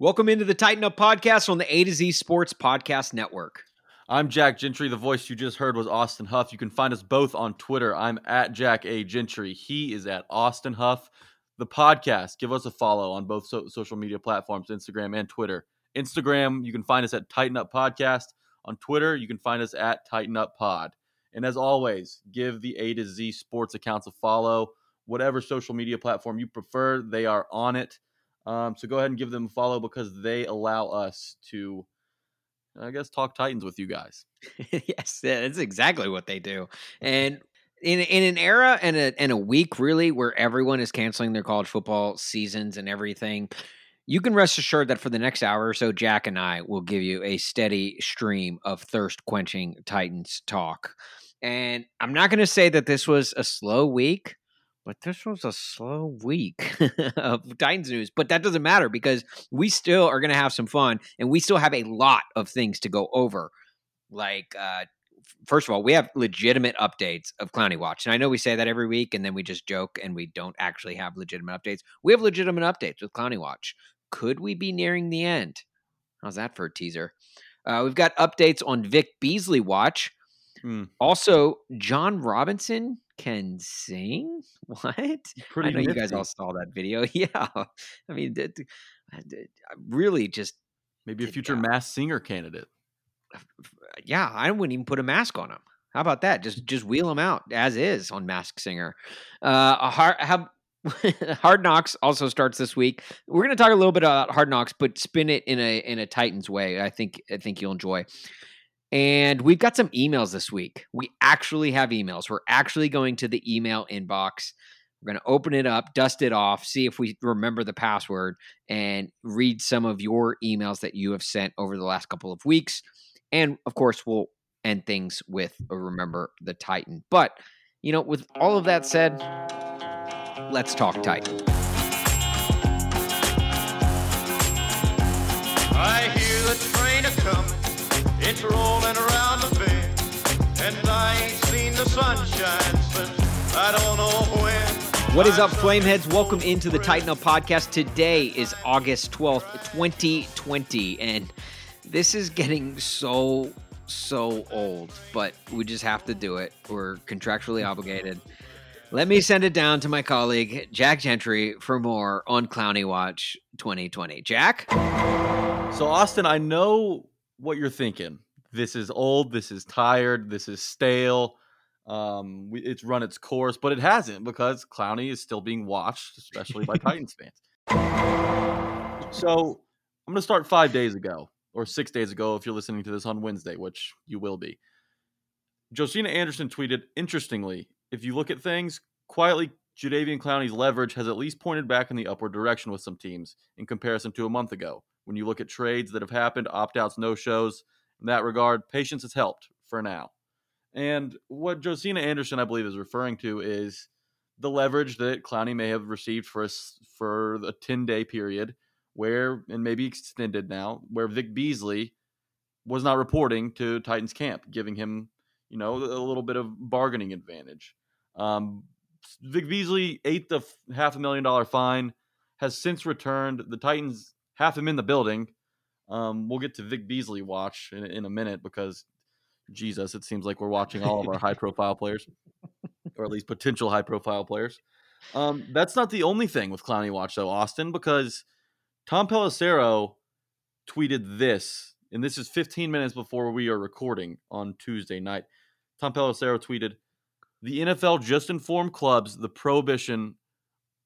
Welcome into the Titan Up podcast on the A to Z Sports Podcast Network. I'm Jack Gentry. The voice you just heard was Austin Huff. You can find us both on Twitter. I'm at Jack A Gentry. He is at Austin Huff. The podcast, give us a follow on both so- social media platforms, Instagram and Twitter. Instagram, you can find us at Titan Up Podcast. On Twitter, you can find us at Titan Up Pod. And as always, give the A to Z Sports accounts a follow. Whatever social media platform you prefer, they are on it. Um, so go ahead and give them a follow because they allow us to, I guess, talk Titans with you guys. yes, that's exactly what they do. And in in an era and a and a week really where everyone is canceling their college football seasons and everything, you can rest assured that for the next hour or so, Jack and I will give you a steady stream of thirst quenching Titans talk. And I'm not going to say that this was a slow week but this was a slow week of Titans news. But that doesn't matter because we still are going to have some fun and we still have a lot of things to go over. Like, uh, first of all, we have legitimate updates of Clowney Watch. And I know we say that every week and then we just joke and we don't actually have legitimate updates. We have legitimate updates with Clowney Watch. Could we be nearing the end? How's that for a teaser? Uh, we've got updates on Vic Beasley Watch. Hmm. Also, Jon Robinson can sing. What? Pretty I know nifty. you guys all saw that video. Yeah, I mean, really, just maybe a future uh, mass singer candidate. Yeah, I wouldn't even put a mask on him. How about that? Just just wheel him out as is on Mask Singer. Uh, a hard, how, Hard Knocks also starts this week. We're going to talk a little bit about Hard Knocks, but spin it in a in a Titans way. I think I think you'll enjoy. And we've got some emails this week. We actually have emails. We're actually going to the email inbox. We're going to open it up, dust it off, see if we remember the password, and read some of your emails that you have sent over the last couple of weeks. And of course, we'll end things with a Remember the Titan. But, you know, with all of that said, let's talk Titan. It's rolling around the bend, and I ain't seen the sunshine since I don't know when. What is up, Flameheads? Welcome into the Titan Up Podcast. Today is August 12th, 2020, and this is getting so, so old, but we just have to do it. We're contractually obligated. Let me send it down to my colleague, Jack Gentry, for more on Clowney Watch 2020. Jack? So, Austin, I know what you're thinking. This is old. This is tired. This is stale. Um, we, it's run its course, but it hasn't because Clowney is still being watched, especially by Titans fans. So I'm going to start five days ago or six days ago if you're listening to this on Wednesday, which you will be. Josina Anderson tweeted, interestingly, if you look at things, quietly, Jadeveon Clowney's leverage has at least pointed back in the upward direction with some teams in comparison to a month ago when you look at trades that have happened, opt outs, no shows, in that regard, patience has helped for now. And what Josina Anderson, I believe, is referring to is the leverage that Clowney may have received for a, for a 10 day period where, and maybe extended now, where Vic Beasley was not reporting to Titans camp, giving him, you know, a little bit of bargaining advantage. Um, Vic Beasley ate the half a million dollar fine, has since returned. The Titans have him in the building. Um, we'll get to Vic Beasley watch in, in a minute because Jesus, it seems like we're watching all of our high profile players, or at least potential high profile players. Um, that's not the only thing with Clowney Watch, though, Austin, because Tom Pelissero tweeted this, and this is 15 minutes before we are recording on Tuesday night. Tom Pelissero tweeted, "The NFL just informed clubs the prohibition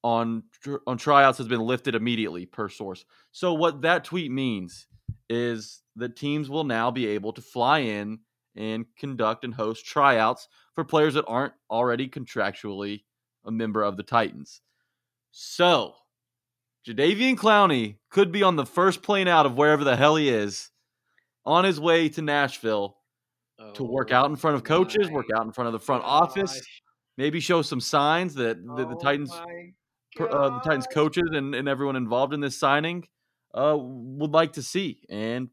on on tryouts has been lifted immediately per source. So what that tweet means is that teams will now be able to fly in and conduct and host tryouts for players that aren't already contractually a member of the Titans. So, Jadeveon Clowney could be on the first plane out of wherever the hell he is, on his way to Nashville to work Oh out in front of coaches, my work out in front of the front office, maybe show some signs that the, the Oh Titans, my uh, the Titans coaches and, and everyone involved in this signing uh, would like to see, and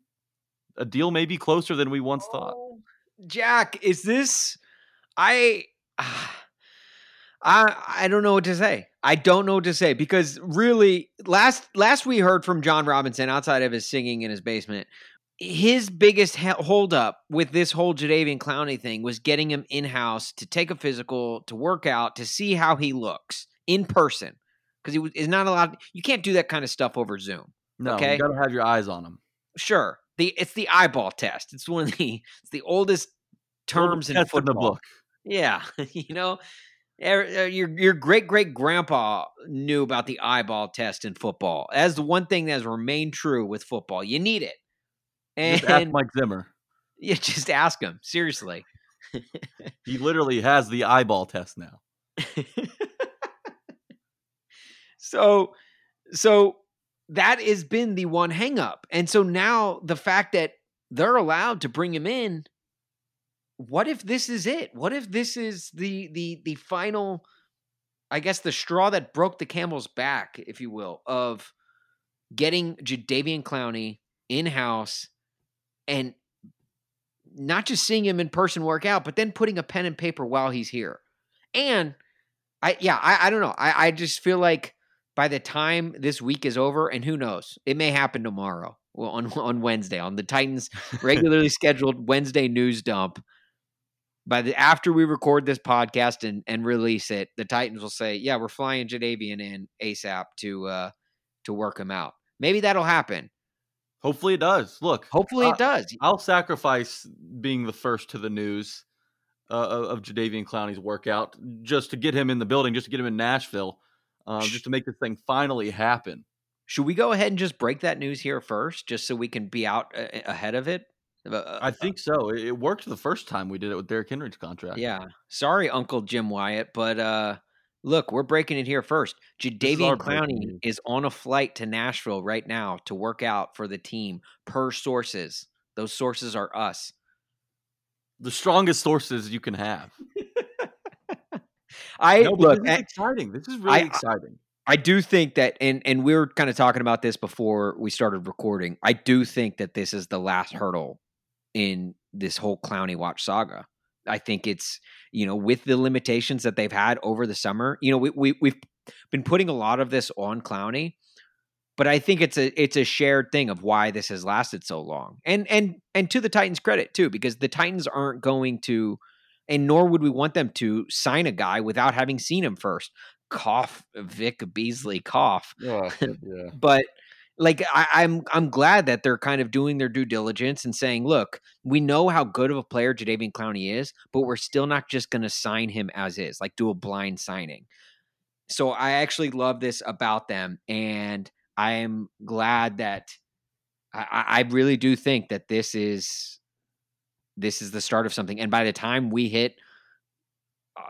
a deal may be closer than we once thought. Oh, Jack, is this? I, I, I don't know what to say. I don't know what to say because really, last last we heard from Jon Robinson outside of his singing in his basement, his biggest holdup with this whole Jadeveon Clowney thing was getting him in house to take a physical, to work out, to see how he looks in person because it is not allowed. You can't do that kind of stuff over Zoom. No, Okay. you got to have your eyes on them. Sure, the it's the eyeball test. It's one of the it's the oldest terms in Test football. the book. Yeah, you know, er- er, your your great great grandpa knew about the eyeball test in football. As the one thing that has remained true with football, you need it. And Just ask Mike Zimmer. Yeah, just ask him seriously. He literally has the eyeball test now. So so that has been the one hang up. And so now the fact that they're allowed to bring him in what if this is it? What if this is the the the final I guess the straw that broke the camel's back, if you will, of getting Jadeveon Clowney in-house and not just seeing him in person work out, but then putting a pen and paper while he's here. And I yeah, I, I don't know. I, I just feel like by the time this week is over, and who knows, it may happen tomorrow. Well, on on Wednesday, on the Titans regularly scheduled Wednesday news dump. By the after we record this podcast and, and release it, the Titans will say, "Yeah, we're flying Jadeveon in ASAP to uh, to work him out." Maybe that'll happen. Hopefully it does. Look, Hopefully, Uh, it does. I'll sacrifice being the first to the news uh, of of Jadeveon Clowney's workout just to get him in the building, just to get him in Nashville, um, just to make this thing finally happen. Should we go ahead and just break that news here first, just so we can be out uh, ahead of it? Uh, I think so. It, worked the first time we did it with Derrick Henry's contract. Yeah. Sorry, Uncle Jim Wyatt, but uh look, we're breaking it here first. Jadeveon Clowney is on a flight to Nashville right now to work out for the team per sources. Those sources are us. the strongest sources you can have. I No, look, this is eh, exciting. This is really I- exciting. I do think that and and we were kind of talking about this before we started recording. I do think that this is the last hurdle in this whole Clowney Watch saga. I think it's you know with the limitations that they've had over the summer. You know we, we we've been putting a lot of this on Clowney, but I think it's a it's a shared thing of why this has lasted so long. And and and to the Titans' credit too, because the Titans aren't going to, and nor would we want them to sign a guy without having seen him first. Cough, Vic Beasley, cough oh, yeah. but like I, I'm I'm glad that they're kind of doing their due diligence and saying, look, we know how good of a player Jadeveon Clowney is, but we're still not just going to sign him as is, like do a blind signing. So I actually love this about them, and I am glad that I I really do think that this is this is the start of something. And by the time we hit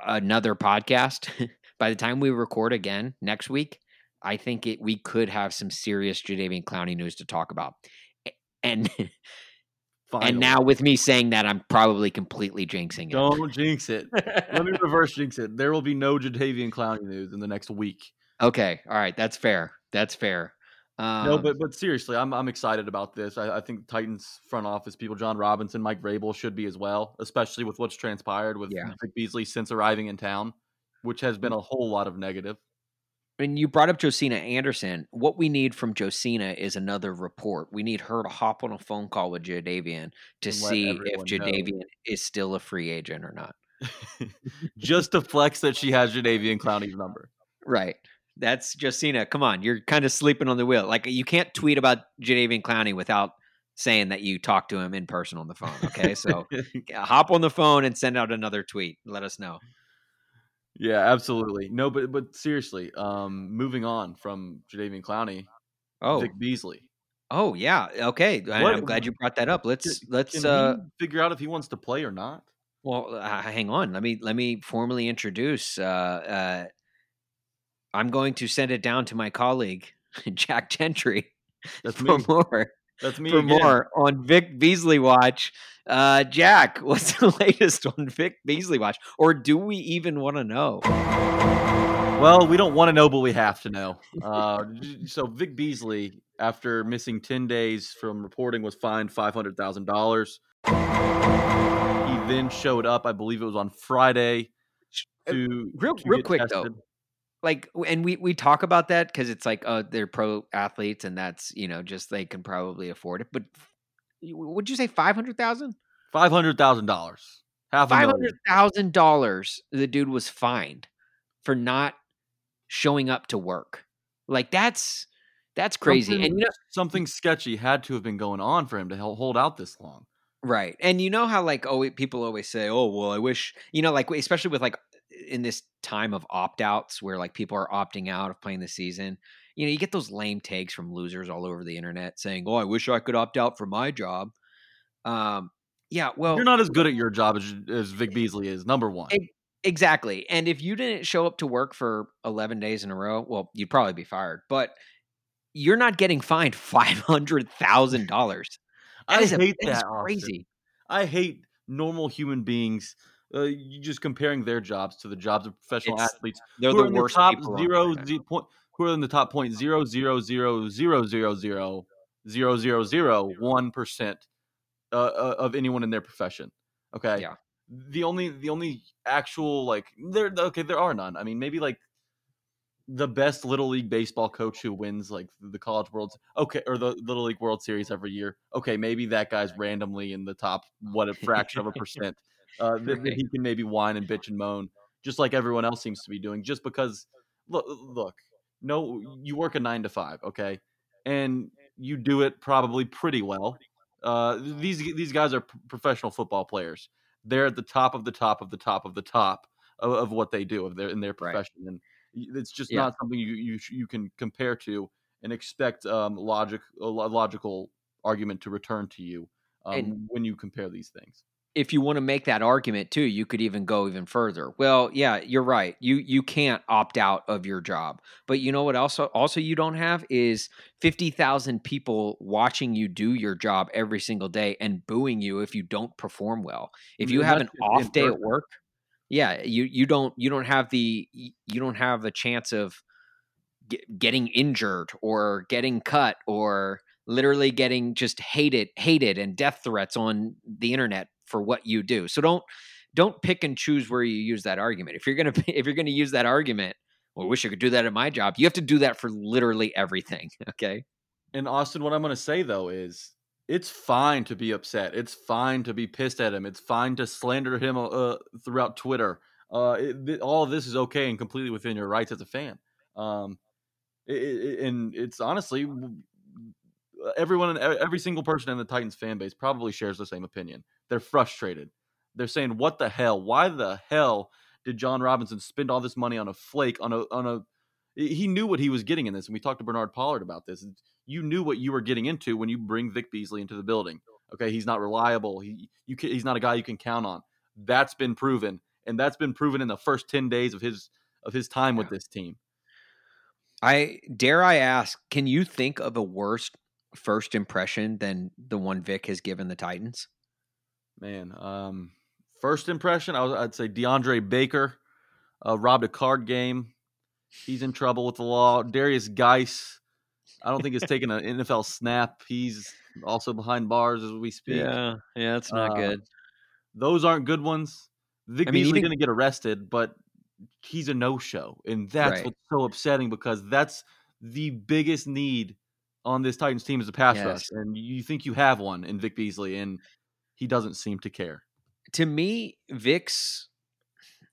another podcast, by the time we record again next week, I think it we could have some serious Jadeveon Clowney news to talk about. And Finally. and now with me saying that, I'm probably completely jinxing it. don't jinx it. Let me reverse jinx it. There will be no Jadeveon Clowney news in the next week. Okay, all right, that's fair. That's fair. Um, no, but but seriously, I'm I'm excited about this. I, I think Titans front office people, Jon Robinson, Mike Vrabel, should be as well, especially with what's transpired with Yeah. Vic Beasley since arriving in town, which has Mm. been a whole lot of negative. and you brought up Josina Anderson. What we need from Josina is another report. We need her to hop on a phone call with Jadeveon to And see if. Jadeveon is still a free agent or not. Just to flex that she has Jadeveon Clowney's number. Right. That's Josina. Come on, you're kind of sleeping on the wheel. Like you can't tweet about Jadeveon Clowney without saying that you talked to him in person on the phone. Okay, so hop on the phone and send out another tweet. Let us know. yeah, absolutely. No, but but seriously, um, moving on from Jadeveon Clowney, Oh, Vic Beasley. oh yeah. Okay, What- I'm glad you brought that up. Let's Can- let's Can uh figure out if he wants to play or not? Well, uh, hang on. Let me let me formally introduce. Uh, uh, I'm going to send it down to my colleague, Jack Gentry That's for me. more That's me for again. more on Vic Beasley Watch. Uh, Jack, what's the latest on Vic Beasley Watch? Or do we even want to know? Well, we don't want to know, but we have to know. Uh, so Vic Beasley, after missing ten days from reporting, was fined five hundred thousand dollars. He then showed up, I believe it was on Friday. To real- to real quick, though. Like, and we we talk about that because it's like, uh, they're pro athletes, and that's you know just they can probably afford it. But would you say five hundred thousand? Five hundred thousand dollars, half a Five hundred thousand dollars. The dude was fined for not showing up to work. Like that's that's crazy. Something- And you know, Something sketchy had to have been going on for him to hold out this long. Right. And you know how like oh people always say, "Oh, well, I wish," you know, like especially with like in this time of opt-outs where like people are opting out of playing the season. You know, you get those lame takes from losers all over the internet saying, "Oh, I wish I could opt out for my job." Um yeah, well, You're not as good at your job as, as Vic Beasley is. Number one. Ex- exactly. And if you didn't show up to work for 11 days in a row, well, you'd probably be fired. But you're not getting fined $500,000. I That is a- hate that is that. Crazy. I hate normal human beings. Uh, you just comparing their jobs to the jobs of professional It's- athletes They're the the worst top people. the zero, point, who are in the top point zero zero zero zero zero zero zero zero zero one percent uh, uh, of anyone in their profession. Okay. Yeah. The only the only actual like there okay there are none. I mean maybe like the best little league baseball coach who wins like the college world okay or the little league world series every year okay maybe that guy's randomly in the top what a fraction of a percent uh that, that he can maybe whine and bitch and moan just like everyone else seems to be doing just because look look no you work a nine to five okay and you do it probably pretty well uh these these guys are professional football players they're at the top of the top of the top of the top of, of what they do of their in their Right. profession and it's just Yeah. not something you you you can compare to and expect um logic a logical argument to return to you um, And- when you compare these things if you want to make that argument too, you could even go even further. Well, yeah, you're right. You you can't opt out of your job. But you know what also also you don't have is 50,000 people watching you do your job every single day and booing you if you don't perform well. If you have an that's just in off day at work, yeah, you you don't you don't have the you don't have the chance of get, getting injured or getting cut or literally getting just hated hated and death threats on the internet for what you do so don't don't pick and choose where you use that argument if you're gonna if you're gonna use that argument well, I wish I could do that at my job. You have to do that for literally everything. Okay. And Austin, what I'm going to say though is it's fine to be upset. It's fine to be pissed at him. It's fine to slander him uh, throughout Twitter. Uh, it, th- all of this is okay and completely within your rights as a fan. Um, it, it, and it's honestly everyone, every single person in the Titans fan base probably shares the same opinion. They're frustrated. They're saying, "What the hell? Why the hell did Jon Robinson spend all this money on a flake on a on a?" He knew what he was getting in this, and we talked to Bernard Pollard about this you knew what you were getting into when you bring Vic Beasley into the building. Okay, he's not reliable. He you can, he's not a guy you can count on. That's been proven, and that's been proven in the first ten days of his of his time with this team. I dare I ask, can you think of a worse first impression than the one Vic has given the Titans? Man, um, first impression, I was, I'd say DeAndre Baker uh, robbed a card game. He's in trouble with the law. Derrius Guice, I don't think has taken an NFL snap. He's also behind bars as we speak. yeah, yeah, that's not Uh, good. those aren't good ones. Vic I mean, Beasley even- going to get arrested, but he's a no-show, and that's Right. what's so upsetting because that's the biggest need on this Titans team is a pass rush, and you think you have one in Vic Beasley, and he doesn't seem to care. to me, Vic's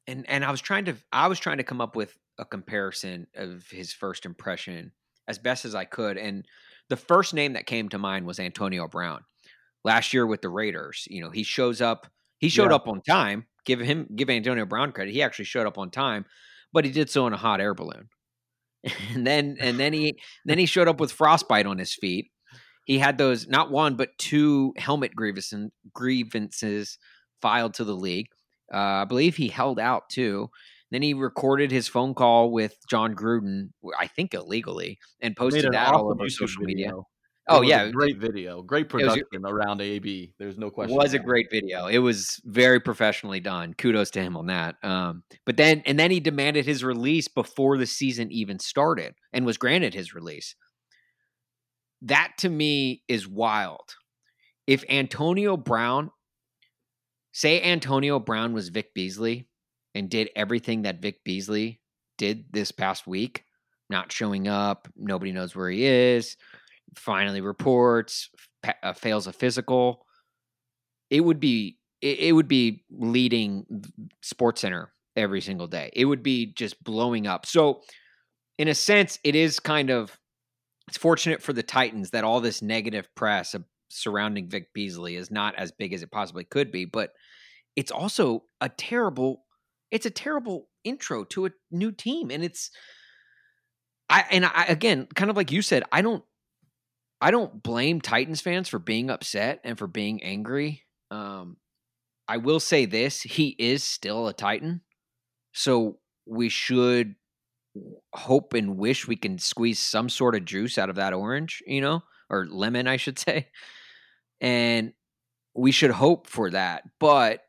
and and I was trying to I was trying to come up with a comparison of his first impression as best as I could, and the first name that came to mind was Antonio Brown. Last year with the Raiders, you know, he shows up. He showed Yeah. up on time. Give him give Antonio Brown credit. He actually showed up on time, but he did so in a hot air balloon. And then and then he then he showed up with frostbite on his feet. He had those not one but two helmet grievances grievances filed to the league. Uh, I believe he held out too. Then he recorded his phone call with Jon Gruden, I think illegally, and posted that all over social media. video. It Oh was yeah, great video, great was- production around AB. There's no question. was a great video. It was very professionally done. Kudos to him on that. Um, but then and then he demanded his release before the season even started and was granted his release. That to me is wild. If Antonio Brown, say Antonio Brown was Vic Beasley and did everything that Vic Beasley did this past week, not showing up, nobody knows where he is, finally reports, uh, fails a physical, it would be it would be leading Sports Center every single day. It would be just blowing up. So, in a sense, it is kind of it's fortunate for the Titans that all this negative press surrounding Vic Beasley is not as big as it possibly could be, but it's also a terrible it's a terrible intro to a new team and it's I and I again, kind of like you said, I don't I don't blame Titans fans for being upset and for being angry. Um, I will say this: he is still a Titan, so we should hope and wish we can squeeze some sort of juice out of that orange, you know, or lemon, I should say. And we should hope for that, but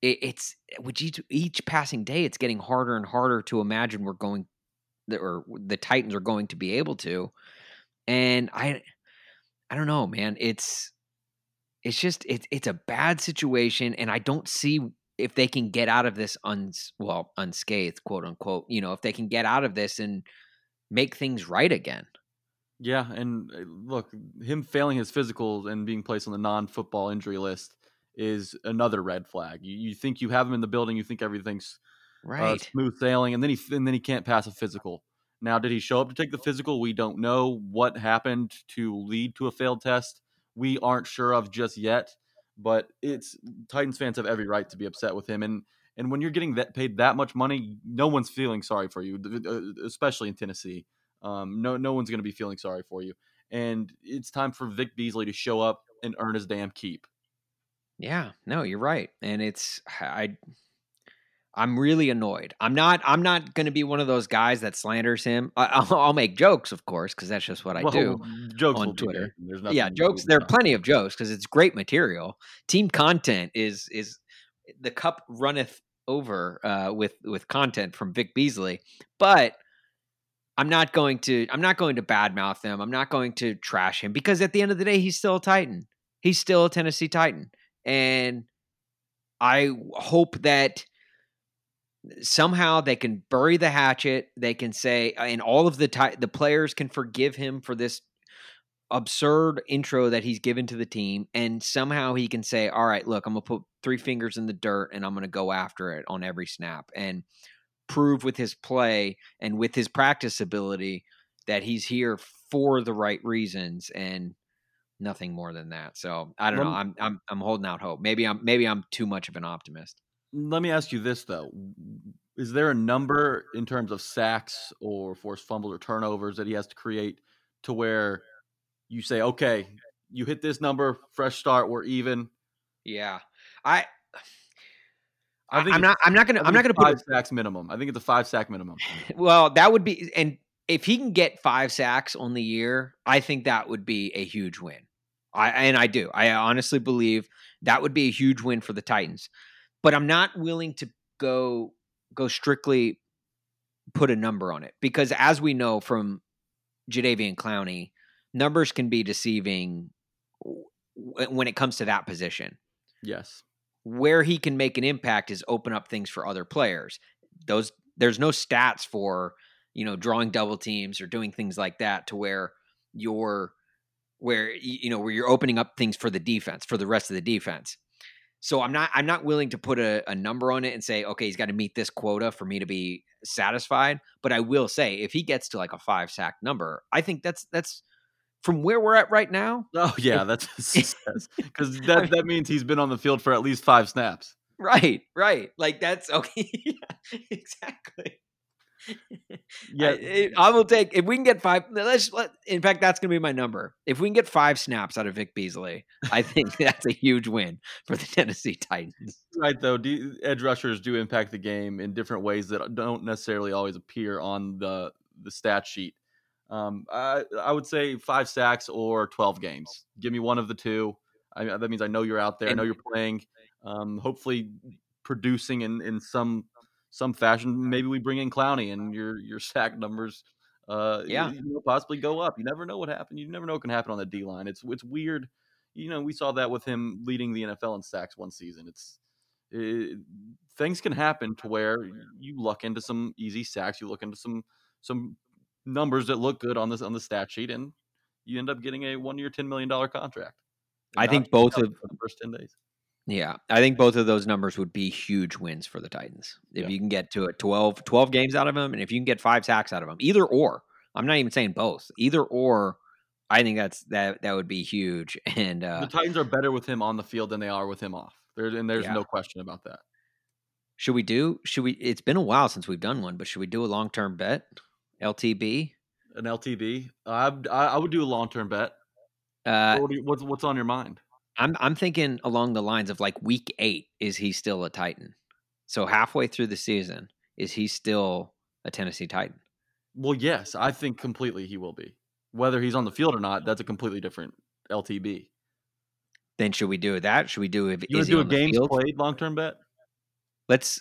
it, it's with each, each passing day, it's getting harder and harder to imagine we're going, or the Titans are going to be able to and I I don't know, man. It's it's just it's it's a bad situation, and I don't see if they can get out of this uns well unscathed, quote unquote. You know, if they can get out of this and make things right again. Yeah, and uh, look, him failing his physical and being placed on the non-football injury list is another red flag. You, you think you have him in the building, you think everything's uh, Right. smooth sailing, and then he and then he can't pass a physical. Now, did he show up to take the physical? We don't know what happened to lead to a failed test. We aren't sure of just yet. But it's Titans fans have every right to be upset with him, and and when you're getting that paid that much money, no one's feeling sorry for you, uh, especially in Tennessee. Um, no, no one's going to be feeling sorry for you, and it's time for Vic Beasley to show up and earn his damn keep. Yeah, no, you're right, and it's I. I'm really annoyed. I'm not. I'm not going to be one of those guys that slanders him. I, I'll, I'll make jokes, of course, because that's just what I Well, do. Jokes on Twitter. yeah jokes there are plenty of jokes because it's great material team content is is the cup runneth over uh with with content from vic beasley but i'm not going to i'm not going to badmouth him i'm not going to trash him because at the end of the day he's still a titan he's still a tennessee titan and i hope that somehow they can bury the hatchet they can say and all of the ti- the players can forgive him for this absurd intro that he's given to the team and somehow he can say all right look i'm going to put three fingers in the dirt and i'm going to go after it on every snap and prove with his play and with his practice ability that he's here for the right reasons and nothing more than that. So i don't know i'm i'm i'm holding out hope. Maybe i'm maybe i'm too much of an optimist Let me ask you this though: Is there a number in terms of sacks or forced fumbles or turnovers that he has to create to where you say, okay, you hit this number, fresh start, we're even? yeah i I I'm not. I'm not gonna. I'm not gonna put. five sacks minimum. I think it's a five sack minimum. Well, that would be, and if he can get five sacks on the year, I think that would be a huge win. I and I do. I honestly believe that would be a huge win for the Titans. But I'm not willing to go go strictly put a number on it because, as we know from Jadeveon Clowney, numbers can be deceiving when it comes to that position Yes. where he can make an impact is open up things for other players. Those there's no stats for you know drawing double teams or doing things like that to where you're where you know where you're opening up things for the defense for the rest of the defense. So I'm not I'm not willing to put a, a number on it and say okay he's got to meet this quota for me to be satisfied. But I will say if he gets to like a five sack number, I think that's that's from where we're at right now. Oh yeah, that's because that that means he's been on the field for at least five snaps. Right, right. Like that's okay. Yeah, exactly. Yeah, I, I will take if we can get five. Let's let. In fact, that's going to be my number. If we can get five snaps out of Vic Beasley, I think that's a huge win for the Tennessee Titans. right though. Do, edge rushers do impact the game in different ways that don't necessarily always appear on the the stat sheet. Um, I I would say five sacks or twelve games. Give me one of the two. I, that means I know you're out there. I know you're playing. Um, hopefully, producing in in some some fashion. Maybe we bring in Clowney and your your sack numbers. Uh, Yeah. you know, possibly go up. You never know what happened. You never know what can happen on the D line. It's it's weird. You know, we saw that with him leading the NFL in sacks one season. It's it, things can happen to where you luck into some easy sacks. You look into some some numbers that look good on this on the stat sheet, and you end up getting a one year, ten million dollar contract. I think both of the first ten days. Yeah, I think both of those numbers would be huge wins for the Titans. If Yeah. you can get to it 12, 12 games out of them, and if you can get five sacks out of them, either or. I'm not even saying both. Either or, I think that's that that would be huge. And uh, the Titans are better with him on the field than they are with him off. There, and there's Yeah. no question about that. should we do? Should we? It's been a while since we've done one, but should we do a long term bet? LTB. An LTB, I I, I would do a long term bet. Uh, what you- what's what's on your mind? I'm I'm thinking along the lines of like week eight. Is he still a Titan? So halfway through the season, is he still a Tennessee Titan? Well, yes, I think completely he will be. Whether he's on the field or not, that's a completely different LTB. Then should we do that? Should we do if You is do a games field? played long term bet? Let's.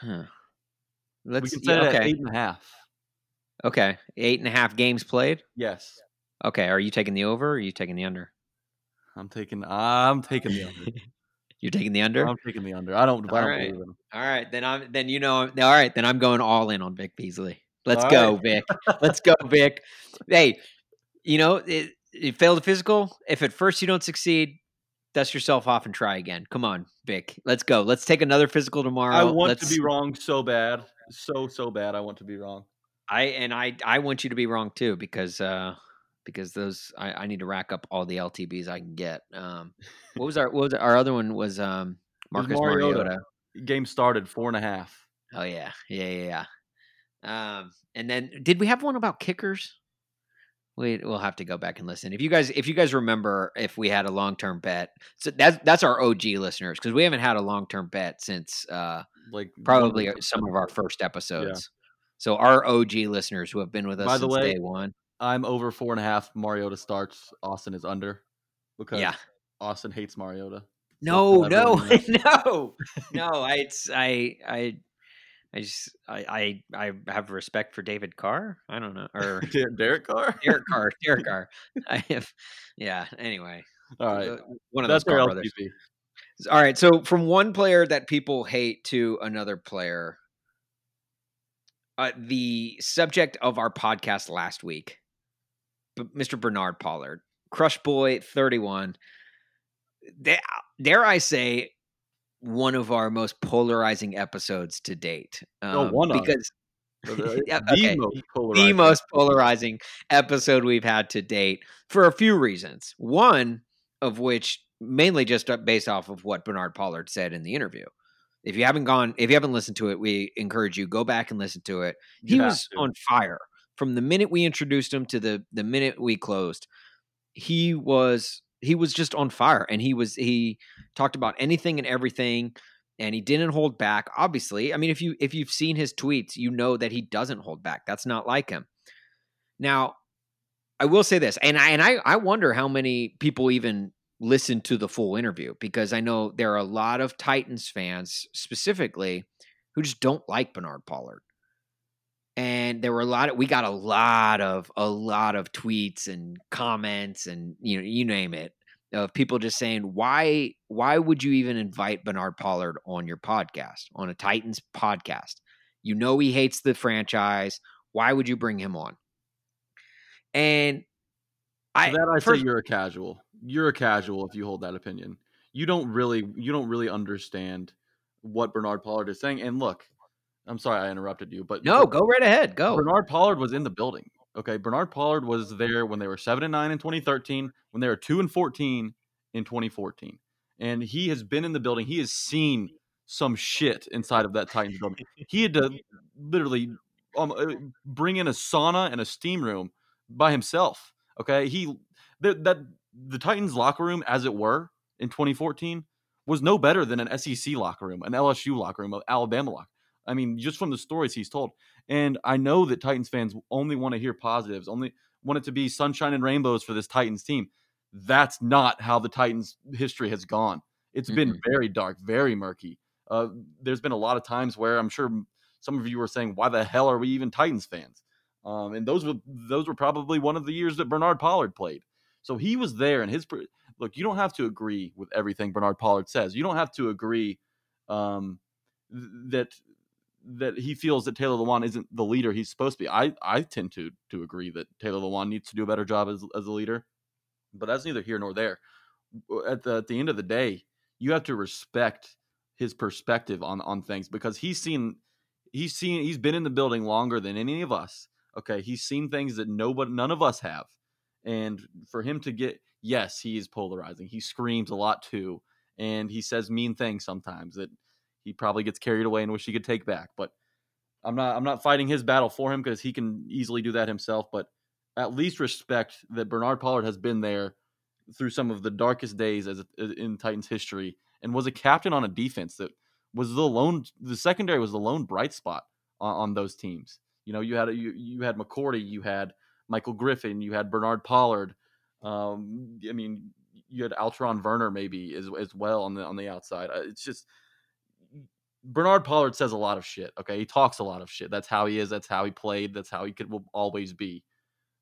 Huh. Let's. we can yeah, set at okay. eight and a half. Okay. Eight and a half games played. Yes, Okay. Are you taking the over? or Are you taking the under? I'm taking. I'm taking the under. You're taking the under. I'm taking the under. I don't. I don't right. believe him. All right. Then I'm. Then you know. All right. Then I'm going all in on Vic Beasley. Let's All go, right. Vic. Let's go, Vic. Hey, you know it. You failed a physical. If at first you don't succeed, dust yourself off and try again. Come on, Vic. Let's go. Let's take another physical tomorrow. I want Let's, to be wrong so bad, so so bad. I want to be wrong. I and I I want you to be wrong too because uh because those I, I need to rack up all the LTBs I can get. Um what was our what was our other one was um It was Marcus Mariota. Mariota. Game started four and a half. Oh yeah. Yeah, yeah, yeah. Um and then did we have one about kickers? Wait, we'll have to go back and listen. If you guys if you guys remember if we had a long-term bet. So that's that's our OG listeners because we haven't had a long-term bet since uh Like probably one of the some of our first episodes. So our OG listeners who have been with us By the since way, day one. I'm over four and a half. Mariota starts. Austin is under because Yeah. Austin hates Mariota. No, no, no, no. I, it's, I, I, I just, I, I, I have respect for David Carr. I don't know, or Derek Carr. Derek Carr. Derek Carr. I have, yeah. Anyway, All right, one of those that's our Carr brothers. LTB. All right. So from one player that people hate to another player, uh, the subject of our podcast last week, Mr. Bernard Pollard, Crush Boy, thirty-one. Dare I say, one of our most polarizing episodes to date. Oh, Um, one of. because The, Yeah, the okay. most the polarizing. most polarizing episode we've had to date for a few reasons. One of which mainly just uh, based off of what Bernard Pollard said in the interview. If you haven't gone, if you haven't listened to it, we encourage you go back and listen to it. He was on fire from the minute we introduced him to the the minute we closed. He was he was just on fire, and he was he talked about anything and everything and he didn't hold back. Obviously i mean if you if you've seen his tweets you know that he doesn't hold back. That's not like him. Now i will say this and i and i, I wonder how many people even listen to the full interview because i know there are a lot of titans fans specifically who just don't like bernard pollard and there were a lot of we got a lot of a lot of tweets and comments and you know you name it of people just saying why why would you even invite Bernard Pollard on your podcast on a Titans podcast? You know he hates the franchise. Why would you bring him on? And I For that I first- say you're a casual. You're a casual if you hold that opinion. You don't really you don't really understand what Bernard Pollard is saying. And look, I'm sorry I interrupted you, but no, go right ahead, go. Bernard Pollard was in the building. Okay, Bernard Pollard was there when they were seven and nine in 2013, when they were two and 14 in 2014, and he has been in the building. He has seen some shit inside of that Titans building. He had to literally um, uh, bring in a sauna and a steam room by himself. Okay, he that, that the Titans locker room, as it were, in 2014 was no better than an SEC locker room, an LSU locker room, an Alabama locker. I mean, just from the stories he's told. And I know that Titans fans only want to hear positives, only want it to be sunshine and rainbows for this Titans team. That's not how the Titans' history has gone. It's mm-hmm. been very dark, very murky. Uh, there's been a lot of times where I'm sure some of you were saying, "Why the hell are we even Titans fans?" Um, and those were those were probably one of the years that Bernard Pollard played. So he was there, and his look. You don't have to agree with everything Bernard Pollard says. You don't have to agree um, that that he feels that Taylor Lewan isn't the leader he's supposed to be. I I tend to to agree that Taylor Lewan needs to do a better job as as a leader, but that's neither here nor there. At the at the end of the day, you have to respect his perspective on on things because he's seen he's seen he's been in the building longer than any of us. Okay, he's seen things that nobody none of us have. And for him to get yes, he is polarizing. He screams a lot too and he says mean things sometimes that he probably gets carried away and wish he could take back. But I'm not I'm not fighting his battle for him because he can easily do that himself. But at least respect that Bernard Pollard has been there through some of the darkest days as in Titans history and was a captain on a defense that was the lone the secondary was the lone bright spot on, on those teams. You know, you had you you had McCourty, you had Michael Griffin, you had Bernard Pollard. Um, I mean, you had Alterraun Verner maybe as as well on the on the outside. Uh, it's just Bernard Pollard says a lot of shit. Okay, he talks a lot of shit. That's how he is. That's how he played. That's how he could will always be.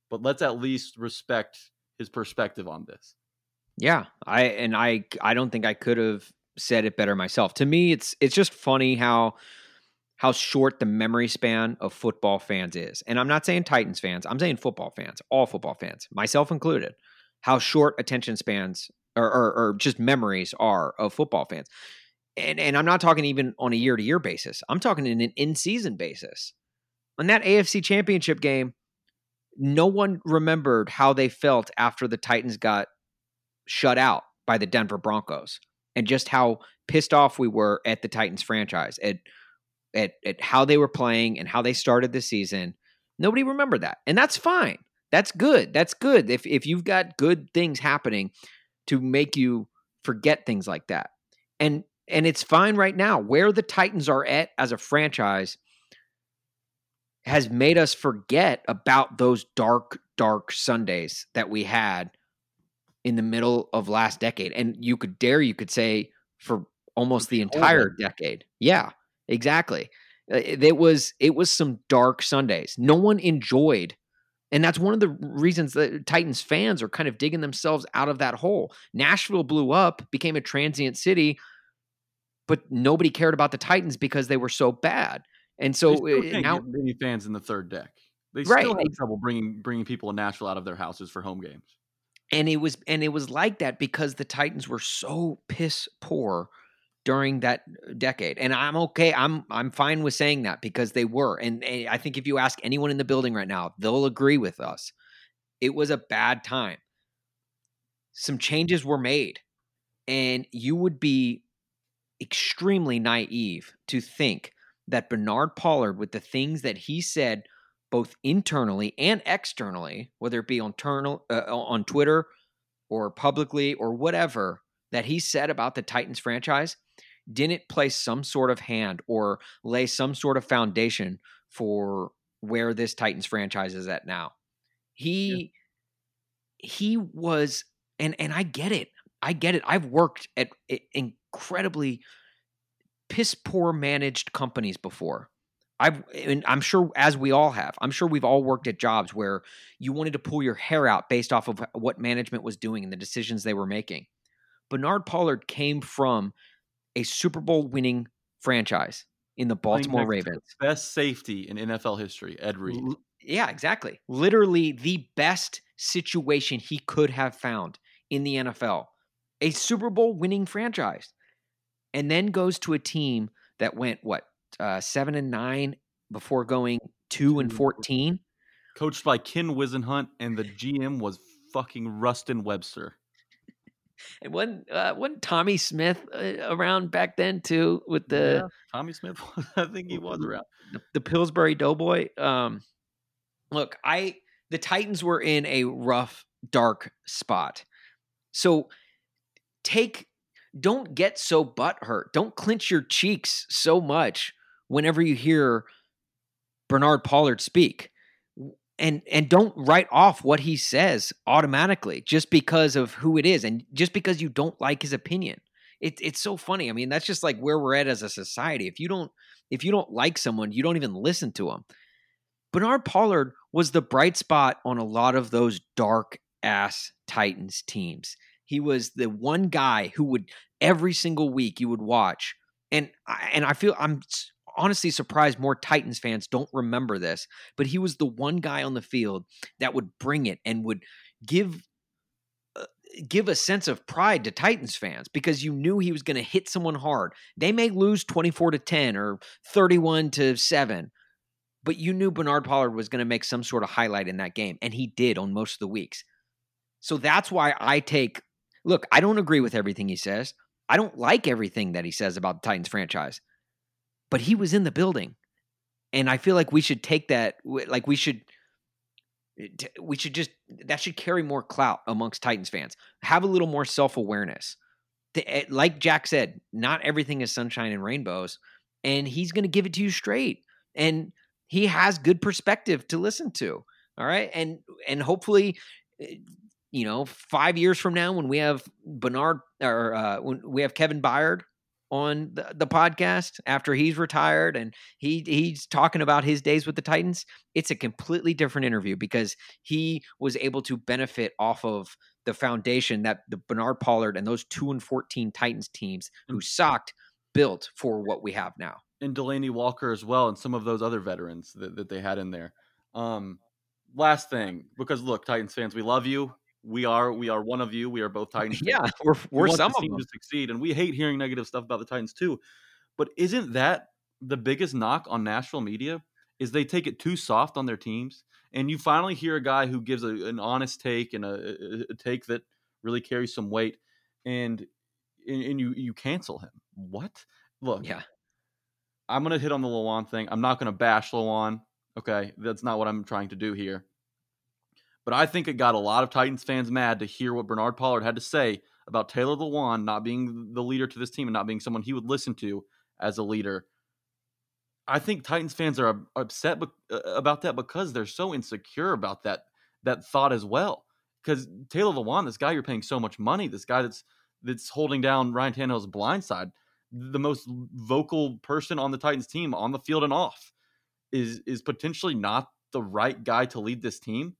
But let's at least respect his perspective on this. Yeah, I and I I don't think I could have said it better myself. To me, it's it's just funny how how short the memory span of football fans is. And I'm not saying Titans fans. I'm saying football fans, all football fans, myself included. How short attention spans or, or, or just memories are of football fans and and I'm not talking even on a year to year basis. I'm talking in an in season basis. On that AFC Championship game, no one remembered how they felt after the Titans got shut out by the Denver Broncos, and just how pissed off we were at the Titans franchise at at at how they were playing and how they started the season. Nobody remembered that, and that's fine. That's good. That's good. If if you've got good things happening to make you forget things like that. And and it's fine right now. Where the Titans are at as a franchise has made us forget about those dark, dark Sundays that we had in the middle of last decade. And you could dare, you could say, for almost the entire decade. Yeah, exactly. Uh, it was it was some dark Sundays. No one enjoyed and that's one of the reasons that Titans fans are kind of digging themselves out of that hole. Nashville blew up, became a transient city but nobody cared about the Titans because they were so bad. And so eh, now many fans in the third deck. They still right. have trouble bringing bringing people in Nashville out of their houses for home games. And it was and it was like that because the Titans were so piss poor during that uh, decade. And I'm okay. I'm I'm fine with saying that because they were. And, and I think if you ask anyone in the building right now, they'll agree with us. It was a bad time. Some changes were made and you would be extremely naive to think that Bernard Pollard, with the things that he said, both internally and externally, whether it be on, uh, on Twitter or publicly or whatever, that he said about the Titans franchise, didn't place some sort of hand or lay some sort of foundation for where this Titans franchise is at now. He yeah. he was and and I get it. I get it. I've worked at incredibly piss poor managed companies before. I've, and I'm sure, as we all have, I'm sure we've all worked at jobs where you wanted to pull your hair out based off of what management was doing and the decisions they were making. Bernard Pollard came from a Super Bowl winning franchise in the Baltimore Ravens. best safety in NFL history, Ed Reed. Yeah, exactly. Literally the best situation he could have found in the NFL a Super Bowl winning franchise, and then goes to a team that went what uh, seven and nine before going two and fourteen. Coached by Ken Whisenhunt, and the GM was fucking Ruston Webster. and one uh, one Tommy Smith uh, around back then too with the yeah, Tommy Smith. I think he was around the, the Pillsbury Doughboy. Um, look, I the Titans were in a rough, dark spot. So take don't get so butthurt. Don't clench your cheeks so much whenever you hear Bernard Pollard speak. And and don't write off what he says automatically just because of who it is and just because you don't like his opinion. It, it's so funny. I mean, that's just like where we're at as a society. If you don't if you don't like someone, you don't even listen to them. Bernard Pollard was the bright spot on a lot of those dark ass Titans teams. He was the one guy who would every single week you would watch. And and I feel I'm honestly surprised more Titans fans don't remember this, but he was the one guy on the field that would bring it and would give uh, give a sense of pride to Titans fans because you knew he was going to hit someone hard. They may lose 24 to 10 or 31 to 7, but you knew Bernard Pollard was going to make some sort of highlight in that game and he did on most of the weeks. So that's why I take look, I don't agree with everything he says. I don't like everything that he says about the Titans franchise. But he was in the building. And I feel like we should take that like we should eh, we should just that should carry more clout amongst Titans fans. Have a little more self-awareness. Eh, like Jack said, not everything is sunshine and rainbows and he's going to give it to you straight. And he has good perspective to listen to. All right? And and hopefully eh, you know, five years from now, when we have Bernard or uh, when we have Kevin Byard on the, the, podcast after he's retired and he he's talking about his days with the Titans, it's a completely different interview because he was able to benefit off of the foundation that the Bernard Pollard and those two and fourteen Titans teams who mm. sucked built for what we have now. And Delanie Walker as well, and some of those other veterans that, that they had in there. Um, last thing, because look, Titans fans, we love you we are we are one of you. We are both Titans. Yeah, we're we're we some of them to succeed, and we hate hearing negative stuff about the Titans too. But isn't that the biggest knock on Nashville media? Is they take it too soft on their teams, and you finally hear a guy who gives a, an honest take and a, a, take that really carries some weight, and and you you cancel him. What? Look, yeah, I'm gonna hit on the Lewan thing. I'm not gonna bash Lewan. Okay, that's not what I'm trying to do here. But I think it got a lot of Titans fans mad to hear what Bernard Pollard had to say about Taylor Lewan not being the leader to this team and not being someone he would listen to as a leader. I think Titans fans are upset about that because they're so insecure about that that thought as well. Because Taylor Lewan, this guy you're paying so much money, this guy that's that's holding down Ryan Tannehill's blind side, the most vocal person on the Titans team on the field and off, is is potentially not the right guy to lead this team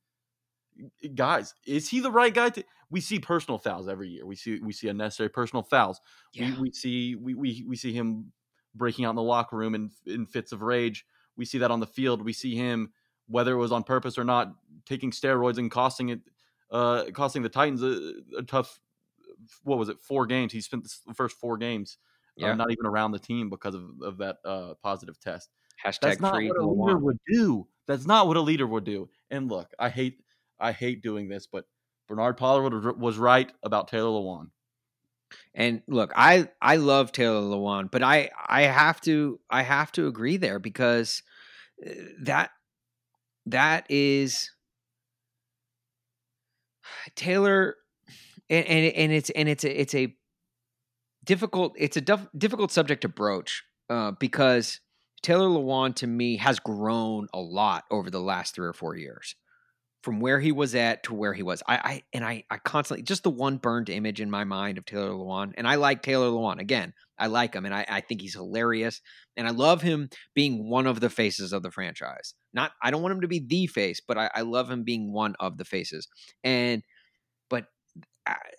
guys, is he the right guy to? We see personal fouls every year. We see we see unnecessary personal fouls. Yeah. We, we see we, we we see him breaking out in the locker room in in fits of rage. We see that on the field. We see him whether it was on purpose or not taking steroids and costing it uh costing the Titans a, a tough what was it four games. He spent the first four games uh, yeah. uh, not even around the team because of of that uh positive test. Hashtag That's not what a leader would do. That's not what a leader would do. And look, I hate I hate doing this, but Bernard Pollard was right about Taylor Lewan. And look, I I love Taylor Lewan, but I I have to I have to agree there because uh, that that is Taylor and and, and it's and it's a, it's a difficult it's a dif- difficult subject to broach uh, because Taylor Lewan to me has grown a lot over the last three or four years from where he was at to where he was. I, I and I, I constantly just the one burned image in my mind of Taylor Lewan, and I like Taylor Lewan. Again, I like him, and I, I think he's hilarious, and I love him being one of the faces of the franchise. Not, I don't want him to be the face, but I, I love him being one of the faces. And but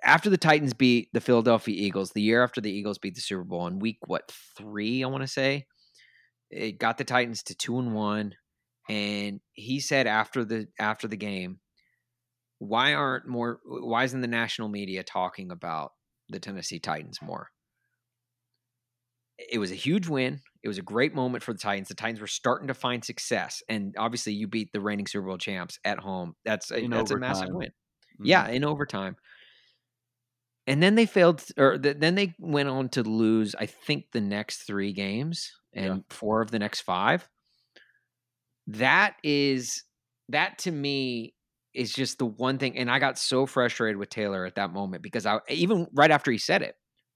after the Titans beat the Philadelphia Eagles, the year after the Eagles beat the Super Bowl in week what three, I want to say, it got the Titans to two and one and he said after the after the game, why aren't more why isn't the national media talking about the Tennessee Titans more? It was a huge win. It was a great moment for the Titans. The Titans were starting to find success, and obviously, you beat the reigning Super Bowl champs at home. That's a, that's a massive win. Mm-hmm. Yeah, in overtime. and then they failed, or th- then they went on to lose. I think the next three games and Yeah. four of the next five. That is that to me is just the one thing, and I got so frustrated with Taylor at that moment because I even right after he said it,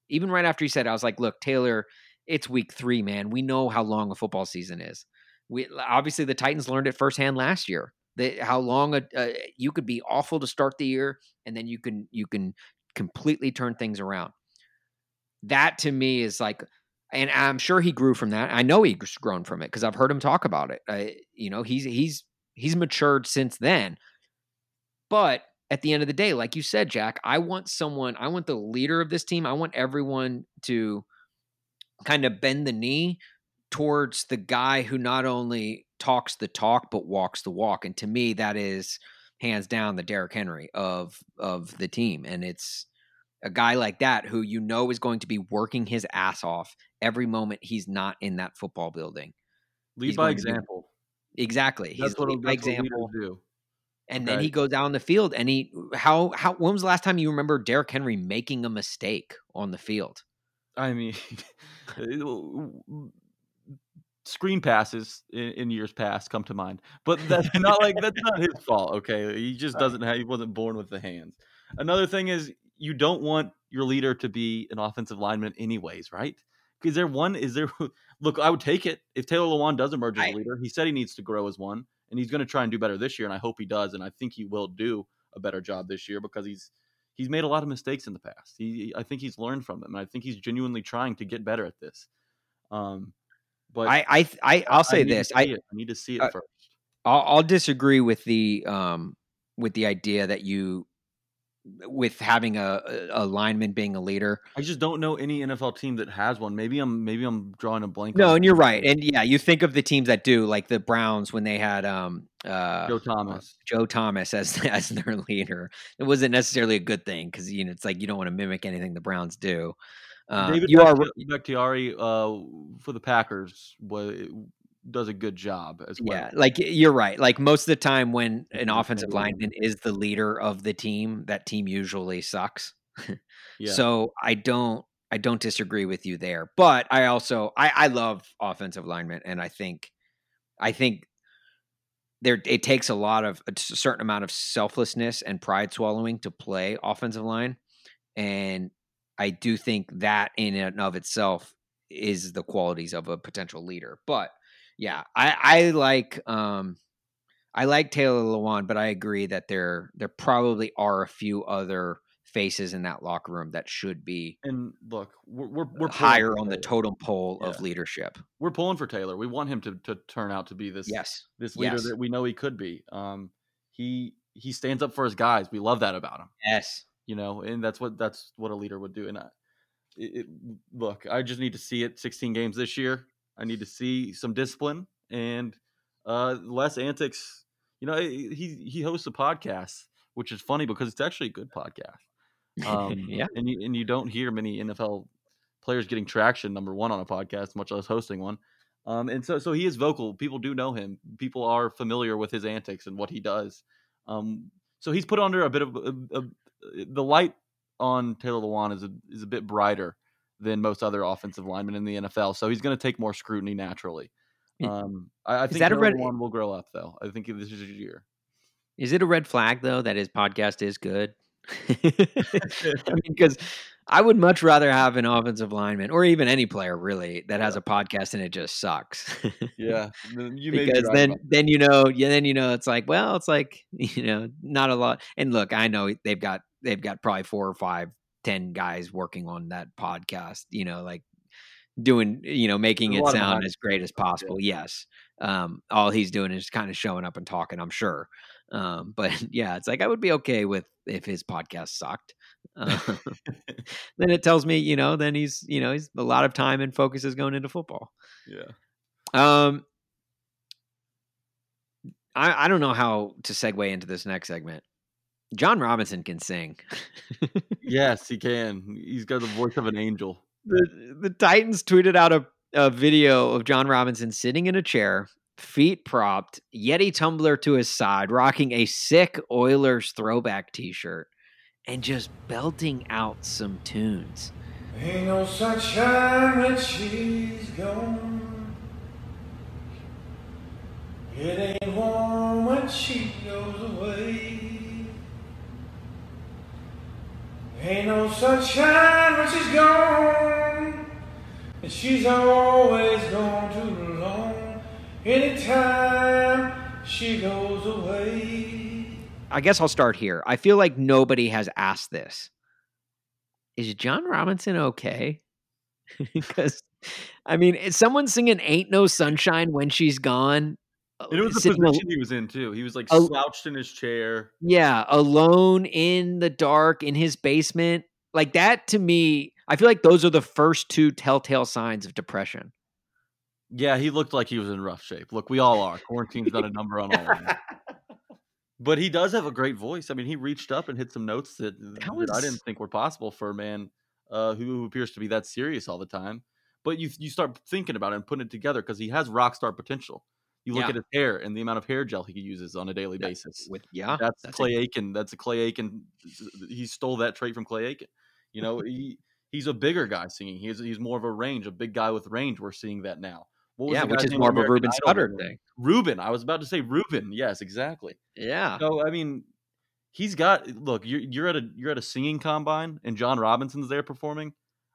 even right after he said, it, I was like, "Look, Taylor, it's week three, man. We know how long a football season is. We obviously the Titans learned it firsthand last year. They, how long a, you could be awful to start the year, and then you can you can completely turn things around. That to me is like, and I'm sure he grew from that. I know he's grown from it because I've heard him talk about it. I, you know, he's he's he's matured since then. But at the end of the day, like you said, Jack, I want someone. I want the leader of this team. I want everyone to kind of bend the knee towards the guy who not only talks the talk but walks the walk. And to me, that is hands down the Derrick Henry of of the team. And it's a guy like that who you know is going to be working his ass off every moment he's not in that football building. Lead He's by to be- example. Exactly. He's That's what, lead by example. do. And then he goes out on the field and he how how when was the last time you remember Derrick Henry making a mistake on the field? I mean, uh, screen passes in, in years past come to mind, but that's not like that's not his fault. Okay, he just doesn't have. He wasn't born with the hands. Another thing is you don't want your leader to be an offensive lineman, anyways, right? Is there one? Is there? Look, I would take it if Taylor Lewan does emerge as a I- leader. He said he needs to grow as one, and he's going to try and do better this year. And I hope he does, and I think he will do a better job this year because he's he's made a lot of mistakes in the past. He, I think he's learned from them, and I think he's genuinely trying to get better at this. Um, but I I I I'll say to this. I it. I need to see it uh, first. I'll, I'll disagree with the um with the idea that you with having a, a lineman being a leader. I just don't know any NFL team that has one. Maybe I'm maybe I'm drawing a blank. No, and you're right. And yeah, you think of the teams that do, like the Browns when they had um uh Joe Thomas. Joe Thomas as as their leader. It wasn't necessarily a good thing because you know it's like you don't want to mimic anything the Browns do. Um, David you are Bakhti- Bakhtiari uh, for the Packers was, does a good job as well. Yeah, like you're right. Like most of the time when an offensive lineman is the leader of the team, that team usually sucks. Yeah. So I don't I don't disagree with you there. But I also I, I love offensive linemen and I think I think there it takes a lot of a certain amount of selflessness and pride swallowing to play offensive line. And I do think that in and of itself is the qualities of a potential leader. But yeah, I, I like um I like Taylor Lewan, but I agree that there there probably are a few other faces in that locker room that should be and look, we're we're, we're higher on the totem pole of leadership. We're pulling for Taylor. We want him to to turn out to be this Yes. this leader Yes. that we know he could be. Um, he he stands up for his guys. We love that about him. Yes. you know, and that's what that's what a leader would do. And I, it, it, look, I just need to see it 16 games this year. I need to see some discipline and uh, less antics. You know, he he hosts a podcast, which is funny because it's actually a good podcast. Um, Yeah. and you and you don't hear many NFL players getting traction number one on a podcast, much less hosting one. Um, and so so he is vocal. People do know him. People are familiar with his antics and what he does. Um, so he's put under a bit of a, a, the light on Taylor Lewan is a, is a bit brighter than most other offensive linemen in the NFL. So he's going to take more scrutiny naturally. I- Um, I, I is think that a red- Lewan will grow up though. I think this is his year. Is it a red flag though that his podcast is good? I mean, because I would much rather have an offensive lineman or even any player really that has a podcast and it just sucks. Yeah, because right then then you know yeah then you know it's like well it's like you know not a lot and look i know they've got they've got probably four or five ten guys working on that podcast you know like doing you know making it sound as great as possible yes. Um all he's doing is kind of showing up and talking i'm sure. Um but yeah it's like i would be okay with if his podcast sucked. Uh, then it tells me you know then he's you know he's a lot of time and focus is going into football. Yeah. um, I I don't know how to segue into this next segment. Jon Robinson can sing. Yes, he can. He's got the voice of an angel. the The Titans tweeted out a a video of Jon Robinson sitting in a chair, feet propped, Yeti tumbler to his side, rocking a sick Oilers throwback T-shirt, and just belting out some tunes. Ain't no sunshine when she's gone. It ain't warm when she goes away. Ain't no sunshine when she's gone. And she's always gone too long. Anytime she goes away. I guess I'll start here. I feel like nobody has asked this. Is Jon Robinson okay? because I mean, someone singing "Ain't No Sunshine" when she's gone. Uh, It was the sitting al- position he was in too. He was like Oh. slouched in his chair. Yeah, alone in the dark in his basement. Like that to me, I feel like those are the first two telltale signs of depression. Yeah, he looked like he was in rough shape. Look, we all are. Quarantine's done a number on all of us. But he does have a great voice. I mean, he reached up and hit some notes that, that I didn't think were possible for a man uh, who, who appears to be that serious all the time. But you you start thinking about it and putting it together because he has rock star potential. You look Yeah. at his hair and the amount of hair gel he uses on a daily Yeah, basis. With yeah, that's, that's Clay Aiken. That's a Clay Aiken. He stole that trait from Clay Aiken. You know, he he's a bigger guy singing. He's he's more of a range, a big guy with range. We're seeing that now. What was yeah, which is more of a Ruben winner? thing. Ruben. I was about to say Ruben. Yes, exactly. Yeah, So I mean, he's got. Look, you're you're at a you're at a singing combine, and Jon Robinson's there performing.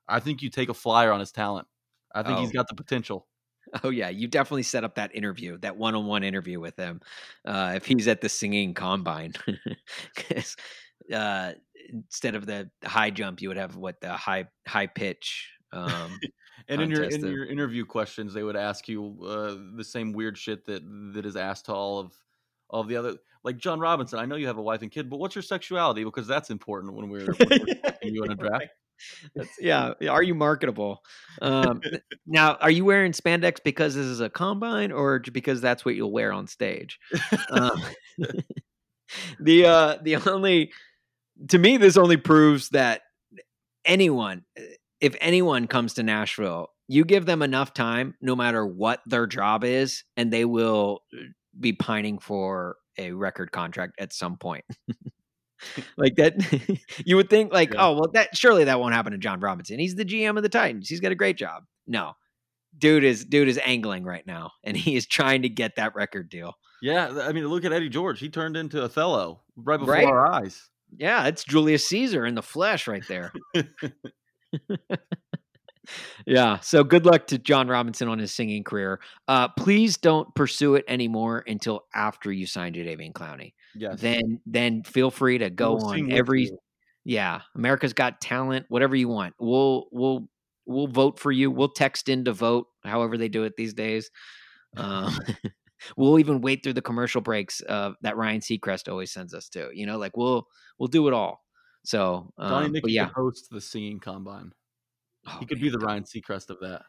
I think you take a flyer on his talent. I think he's oh. got the potential. Oh yeah, you definitely set up that interview, that one-on-one interview with him. Uh, if he's at the singing combine, 'Cause, uh, instead of the high jump, you would have what the high high pitch. Um, And in your in of- your interview questions, they would ask you uh, the same weird shit that that is asked to all of all of the other. Like Jon Robinson, I know you have a wife and kid, but what's your sexuality? Because that's important when we're, when we're you in a draft. Yeah, are you marketable? Um, now, are you wearing spandex because this is a combine, or because that's what you'll wear on stage? Um, the uh, the only to me, this only proves that anyone, if anyone comes to Nashville, you give them enough time, no matter what their job is, and they will uh, be pining for a record contract at some point. like that, you would think, like, Yeah. oh well, that surely that won't happen to Jon Robinson. He's the GM of the Titans. He's got a great job. No, dude is dude is angling right now, and he is trying to get that record deal. Yeah, I mean, look at Eddie George. He turned into Othello right before Right? our eyes. Yeah, it's Julius Caesar in the flesh right there. yeah. So good luck to Jon Robinson on his singing career. Uh, please don't pursue it anymore until after you sign Jadeveon Clowney. Yes. Then then feel free to go We'll on every yeah, America's Got Talent, whatever you want. We'll we'll we'll vote for you. We'll text in to vote, however they do it these days. Um, we'll even wait through the commercial breaks uh, that Ryan Seacrest always sends us to. You know, like we'll we'll do it all. So, Donnie um, but Nicky yeah, could host the singing combine. Oh, he could man, be the Don- Ryan Seacrest of that.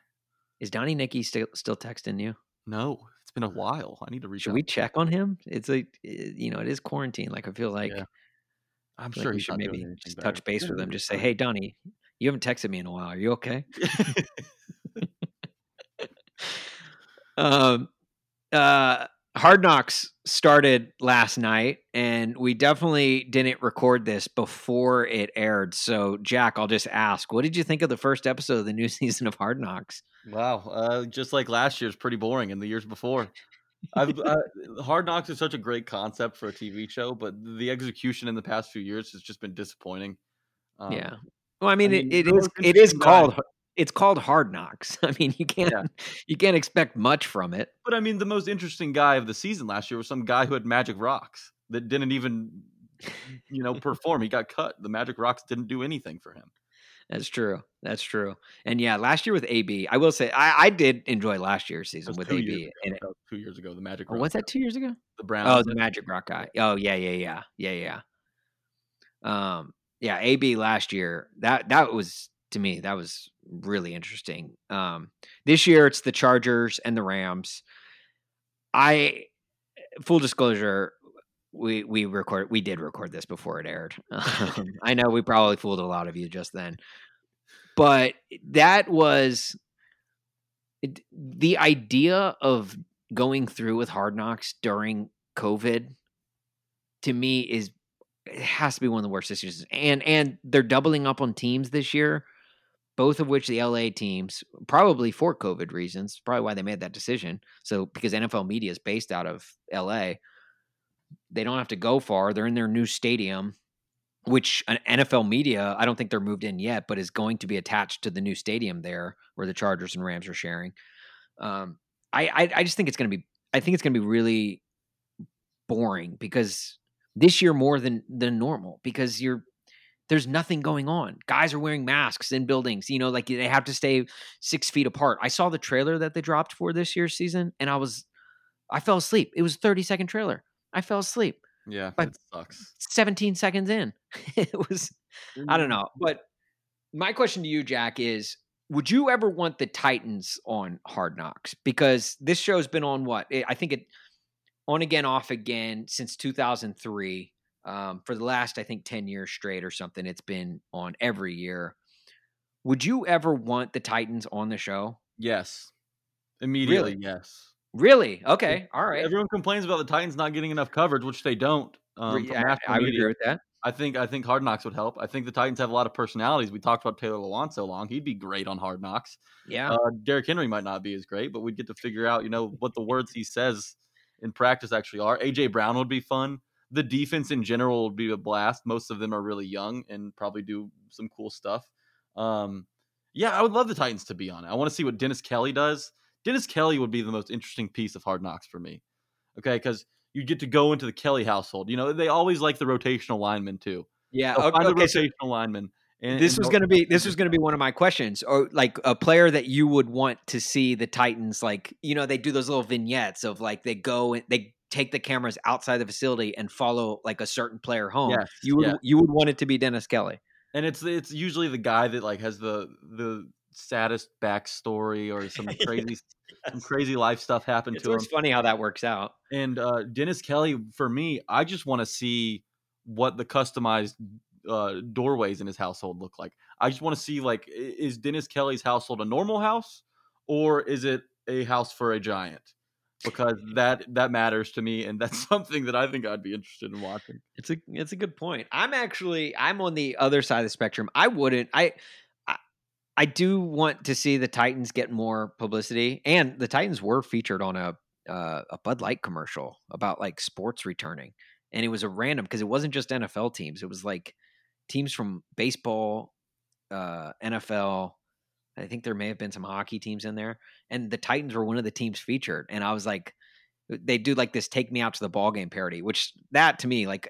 Is Donnie Nicky still still texting you? No, been a while. I need to reach Should out. we check on him? It's like eh, you know, it is quarantine. Like I feel like Yeah, I'm feel like sure we he's should maybe just better. touch base Yeah, with him. Just say, hey, Donnie, you haven't texted me in a while. Are you okay? um, uh, Hard Knocks started last night, and we definitely didn't record this before it aired. So, Jack, I'll just ask, what did you think of the first episode of the new season of Hard Knocks? Wow, uh, just like last year's, pretty boring, and the years before. I've, uh, Hard Knocks is such a great concept for a TV show, but the execution in the past few years has just been disappointing. Um, yeah. Well, I mean, mean, it, it is it is called it's called Hard Knocks. I mean, you can't you can't expect much from it. But I mean, the most interesting guy of the season last year was some guy who had magic rocks that didn't even, you know, perform. He got cut. The magic rocks didn't do anything for him. That's true. That's true. And yeah, last year with AB, I will say I, I did enjoy last year's season with AB. ago. And was two years ago. The magic. oh, was that two years ago? The Browns? Oh, the Magic Rock guy. Oh, yeah, yeah, yeah, yeah, yeah, yeah. Um, yeah, AB last year. That that was to me that was really interesting. Um, this year it's the Chargers and the Rams. I full disclosure, we we record we did record this before it aired. Um, I know we probably fooled a lot of you just then, but that was it, the idea of going through with Hard Knocks during COVID. To me, is it has to be one of the worst decisions. And and they're doubling up on teams this year, both of which the LA teams, probably for COVID reasons, probably why they made that decision. So because NFL media is based out of LA, they don't have to go far. They're in their new stadium, which an NFL media, I don't think they're moved in yet, but is going to be attached to the new stadium there where the Chargers and Rams are sharing. Um, I, I I just think it's gonna be I think it's gonna be really boring because this year more than than normal because you're there's nothing going on. Guys are wearing masks in buildings, you know, like they have to stay six feet apart. I saw the trailer that they dropped for this year's season and I was I fell asleep. It was a 30 second trailer. I fell asleep Yeah, But- it sucks. 17 seconds in. it was I don't know. But my question to you, Jack, is would you ever want the Titans on Hard Knocks? Because this show's been on what? eh, I think it on again, off again since 2003. Um, for the last, I think, 10 years straight or something. It's been on every year. Would you ever want the Titans on the show? Yes, immediately. Yes. Really? Okay. All right. Everyone complains about the Titans not getting enough coverage, which they don't. Um, from I, I would agree with that. I think I think Hard Knocks would help. I think the Titans have a lot of personalities. We talked about Taylor Lewan so long; he'd be great on Hard Knocks. Yeah. Uh, Derrick Henry might not be as great, but we'd get to figure out, you know, what the words he says in practice actually are. AJ Brown would be fun. The defense in general would be a blast. Most of them are really young and probably do some cool stuff. Um, yeah, I would love the Titans to be on it. I want to see what Dennis Kelly does. Dennis Kelly would be the most interesting piece of Hard Knocks for me. Okay, because you get to go into the Kelly household. You know, they always like the rotational linemen too. yeah. So Okay, find the okay, so- rotational linemen. And, this and was going to be this was going to be one of my questions or like a player that you would want to see the titans like you know they do those little vignettes of like they go and they take the cameras outside the facility and follow like a certain player home Yes, you would yeah. you would want it to be dennis kelly and it's it's usually the guy that like has the the saddest backstory or some crazy some crazy life stuff happened it's to him. always funny how that works out And uh, Dennis Kelly, for me, I just want to see what the customized uh, doorways in his household look like. I just want to see like, is Dennis Kelly's household a normal house or is it a house for a giant? Because that that matters to me, and that's something that I think I'd be interested in watching. it's a it's a good point i'm actually i'm on the other side of the spectrum i wouldn't i I, do want to see the Titans get more publicity, and the Titans were featured on a uh, a Bud Light commercial about like sports returning, and it was a random because it wasn't just NFL teams; it was like teams from baseball, uh, NFL. I think there may have been some hockey teams in there, and the Titans were one of the teams featured. And I was like, they do like this "Take Me Out to the Ball Game" parody, which that to me, like,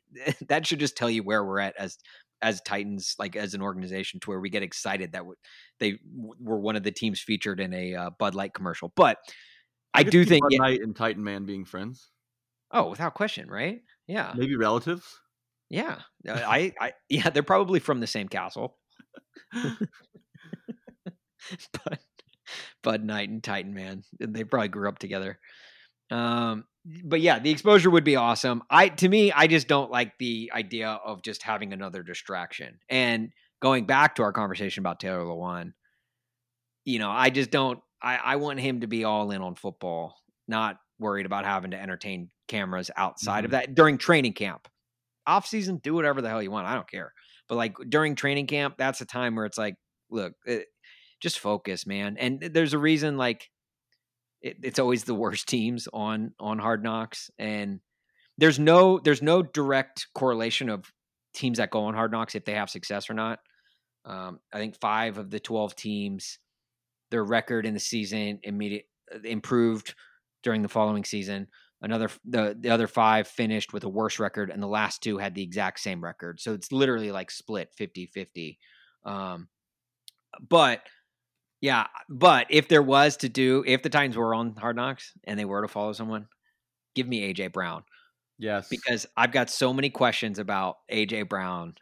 that should just tell you where we're at as as Titans, like as an organization, to where we get excited that w- they w- were one of the teams featured in a uh, Bud Light commercial. But I, could do think, Bud yeah, and Titan Man being friends, oh, without question, right? Yeah, maybe relatives. yeah, Uh, I, I, yeah, they're probably from the same castle. but Bud Knight and Titan Man, they probably grew up together. Um, but yeah, the exposure would be awesome. I to me, I just don't like the idea of just having another distraction. And going back to our conversation about Taylor Lewan, you know, I just don't. I, I want him to be all in on football, not worried about having to entertain cameras outside of that during training camp. Off season, do whatever the hell you want. I don't care. But like during training camp, that's a time where it's like, look, it, just focus, man. And there's a reason, like it, it's always the worst teams on on Hard Knocks, and there's no there's no direct correlation of teams that go on Hard Knocks if they have success or not. Um, I think five of the twelve teams, their record in the season immediate improved during the following season. Another the the other five finished with a worse record, and the last two had the exact same record. So it's literally like split 50-50. Um, but yeah, but if there was to do, if the Titans were on Hard Knocks and they were to follow someone, give me AJ Brown Yes, because I've got so many questions about AJ Brown.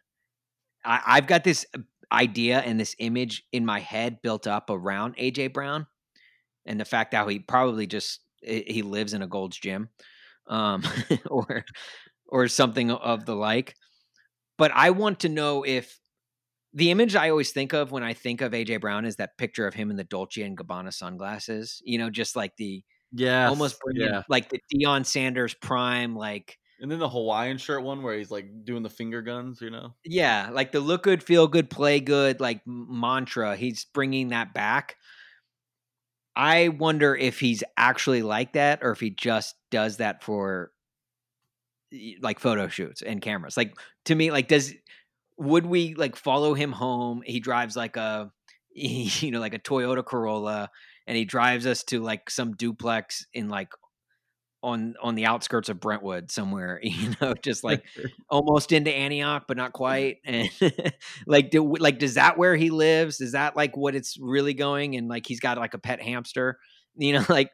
I, I've got this idea and this image in my head built up around AJ Brown, and the fact that he probably just he he lives in a Gold's Gym, um, or or something of the like. But I want to know if the image I always think of when I think of AJ Brown is that picture of him in the Dolce and Gabbana sunglasses. You know, just like the yeah, almost bringing yeah. like the Deion Sanders prime, like And then the Hawaiian shirt one where he's like doing the finger guns, you know? Yeah, like the look good, feel good, play good, like mantra. He's bringing that back. I wonder if he's actually like that or if he just does that for like photo shoots and cameras. Like to me, like does would we like follow him home? He drives like a you know like a Toyota Corolla and he drives us to like some duplex in like on on the outskirts of Brentwood somewhere, you know, just like almost into Antioch, but not quite. And like, do like does that where he lives? Is that like what it's really going? And like he's got like a pet hamster, you know, like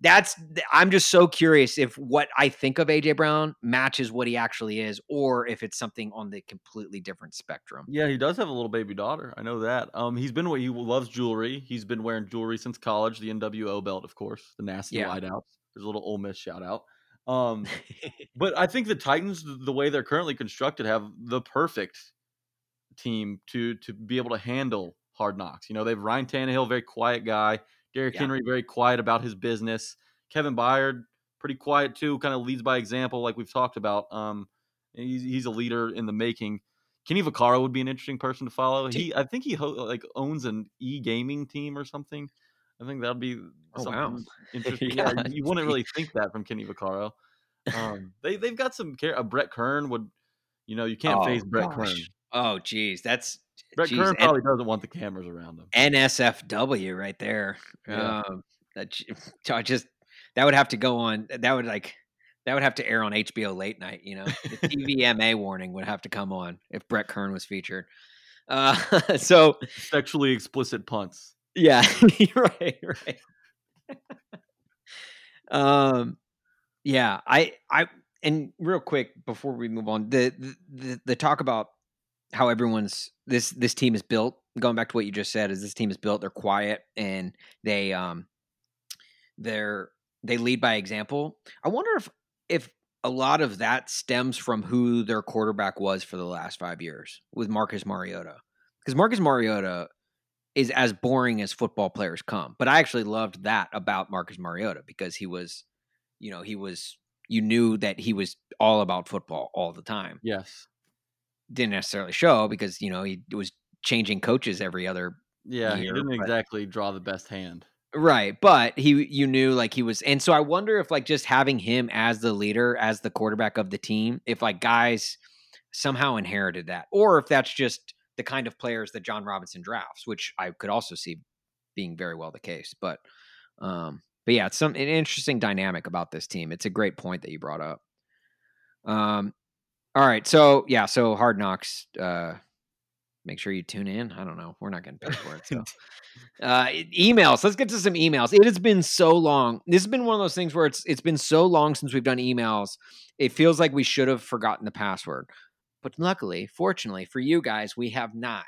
that's. I'm just so curious if what I think of AJ Brown matches what he actually is, or if it's something on the completely different spectrum. Yeah, he does have a little baby daughter. I know that. Um, he's been what he loves jewelry. He's been wearing jewelry since college. The NWO belt, of course, the nasty Yeah. wideouts. There's a little Ole Miss shout out. Um, but I think the Titans, the way they're currently constructed, have the perfect team to to be able to handle hard knocks. You know, they have Ryan Tannehill, very quiet guy. Derrick Yeah. Henry, very quiet about his business. Kevin Byard, pretty quiet too, kind of leads by example, like we've talked about. Um, he's, he's a leader in the making. Kenny Vaccaro would be an interesting person to follow. He, I think he ho- like owns an e gaming team or something. I think that'd be Oh, something wow. interesting. yeah. Yeah. you wouldn't really think that from Kenny Vaccaro. Um, they they've got some care. Uh, Brett Kern would, you know, you can't Oh, face Brett Kern. Oh, geez, that's Brett geez, Kern probably doesn't want the cameras around him. NSFW right there. Yeah. Um, that I just that would have to go on. That would like that would have to air on HBO late night. You know, the TVMA warning would have to come on if Brett Kern was featured. Uh, so Sexually explicit punts. yeah, right, right. um, yeah, I, I, and real quick before we move on, the, the the the talk about how everyone's this this team is built. Going back to what you just said, is this team is built. They're quiet and they um they're they lead by example. I wonder if if a lot of that stems from who their quarterback was for the last five years with Marcus Mariota, because Marcus Mariota is as boring as football players come. But I actually loved that about Marcus Mariota because he was, you know, he was you knew that he was all about football all the time. Yes. Didn't necessarily show because, you know, he was changing coaches every other Yeah, he didn't but- exactly draw the best hand. Right, but he you knew like he was and so I wonder if like just having him as the leader, as the quarterback of the team, if like guys somehow inherited that or if that's just the kind of players that Jon Robinson drafts, which I could also see being very well the case. But um but yeah, it's some an interesting dynamic about this team. It's a great point that you brought up. Um all right, so yeah, so Hard Knocks uh make sure you tune in. I don't know. We're not getting paid for it. So uh emails let's get to some emails it has been so long this has been one of those things where it's it's been so long since we've done emails it feels like we should have forgotten the password but luckily fortunately for you guys we have not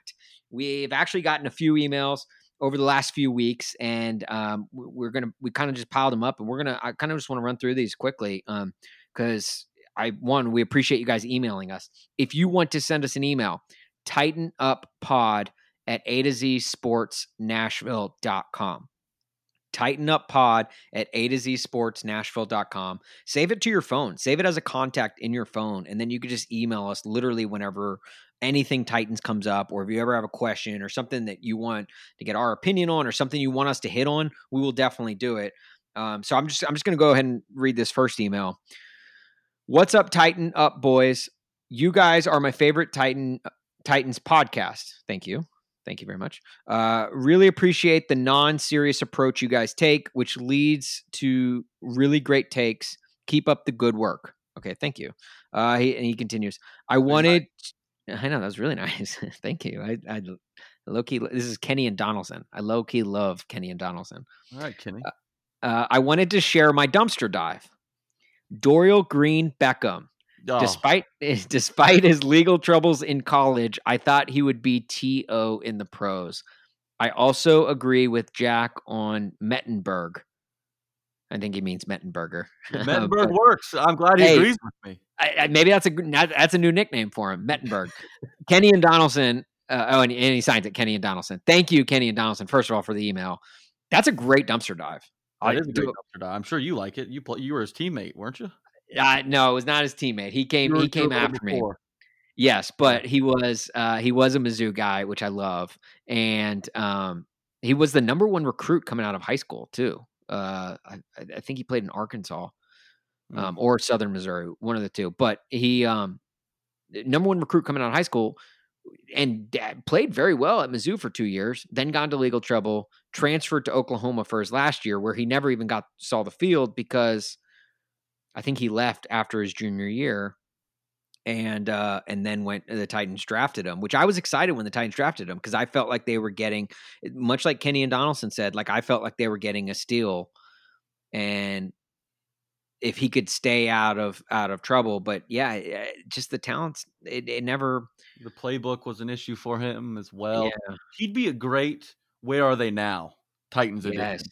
we've actually gotten a few emails over the last few weeks and um we're gonna we kind of just piled them up and we're gonna i kind of just want to run through these quickly um because i one we appreciate you guys emailing us if you want to send us an email Titan Up pod at A to Z Sports Nashville.com. Titan Up pod at A to Z Sports Nashville.com. Save it to your phone. Save it as a contact in your phone. And then you can just email us literally whenever anything Titans comes up, or if you ever have a question or something that you want to get our opinion on or something you want us to hit on, we will definitely do it. Um, so I'm just I'm just gonna go ahead and read this first email. What's up, Titan Up boys? You guys are my favorite Titan Titans podcast. Thank you. Thank you very much. Uh, really appreciate the non serious approach you guys take, which leads to really great takes. Keep up the good work. Okay, thank you. Uh, he, and he continues. I wanted. I know that was really nice. thank you. I, I low key. This is Kenny and Donaldson. I low key love Kenny and Donaldson. All right, Kenny. Uh, I wanted to share my dumpster dive. Dorial Green Beckham. Oh, Despite despite his legal troubles in college, I thought he would be TO in the pros. I also agree with Jack on Mettenberg. I think he means Mettenberger. Mettenberg But works. I'm glad he Hey. agrees with me. I, I, maybe that's a that's a new nickname for him, Mettenberg. Kenny and Donaldson. Uh, oh, and, and he signs it, Kenny and Donaldson. Thank you, Kenny and Donaldson. First of all, for the email. That's a great dumpster dive. I is a do- great dumpster dive. I'm sure you like it. You pl- you were his teammate, weren't you? Uh, no, it was not his teammate. He came. He came after me. Yes, but he was uh, he was a Mizzou guy, which I love, and um, he was the number one recruit coming out of high school too. Uh, I, I I think he played in Arkansas Mm. um, or Southern Missouri, one of the two. But he um, number one recruit coming out of high school, and played very well at Mizzou for two years. Then got into legal trouble, transferred to Oklahoma for his last year, where he never even got saw the field because I think he left after his junior year and uh and then went the Titans drafted him, which I was excited when the Titans drafted him because I felt like they were getting much like Kenny and Donaldson said, like I felt like they were getting a steal and if he could stay out of out of trouble, but yeah, eh, just the talents it, it never The playbook was an issue for him as well. yeah, He'd be a great. Where are they now? Titans edition. yes.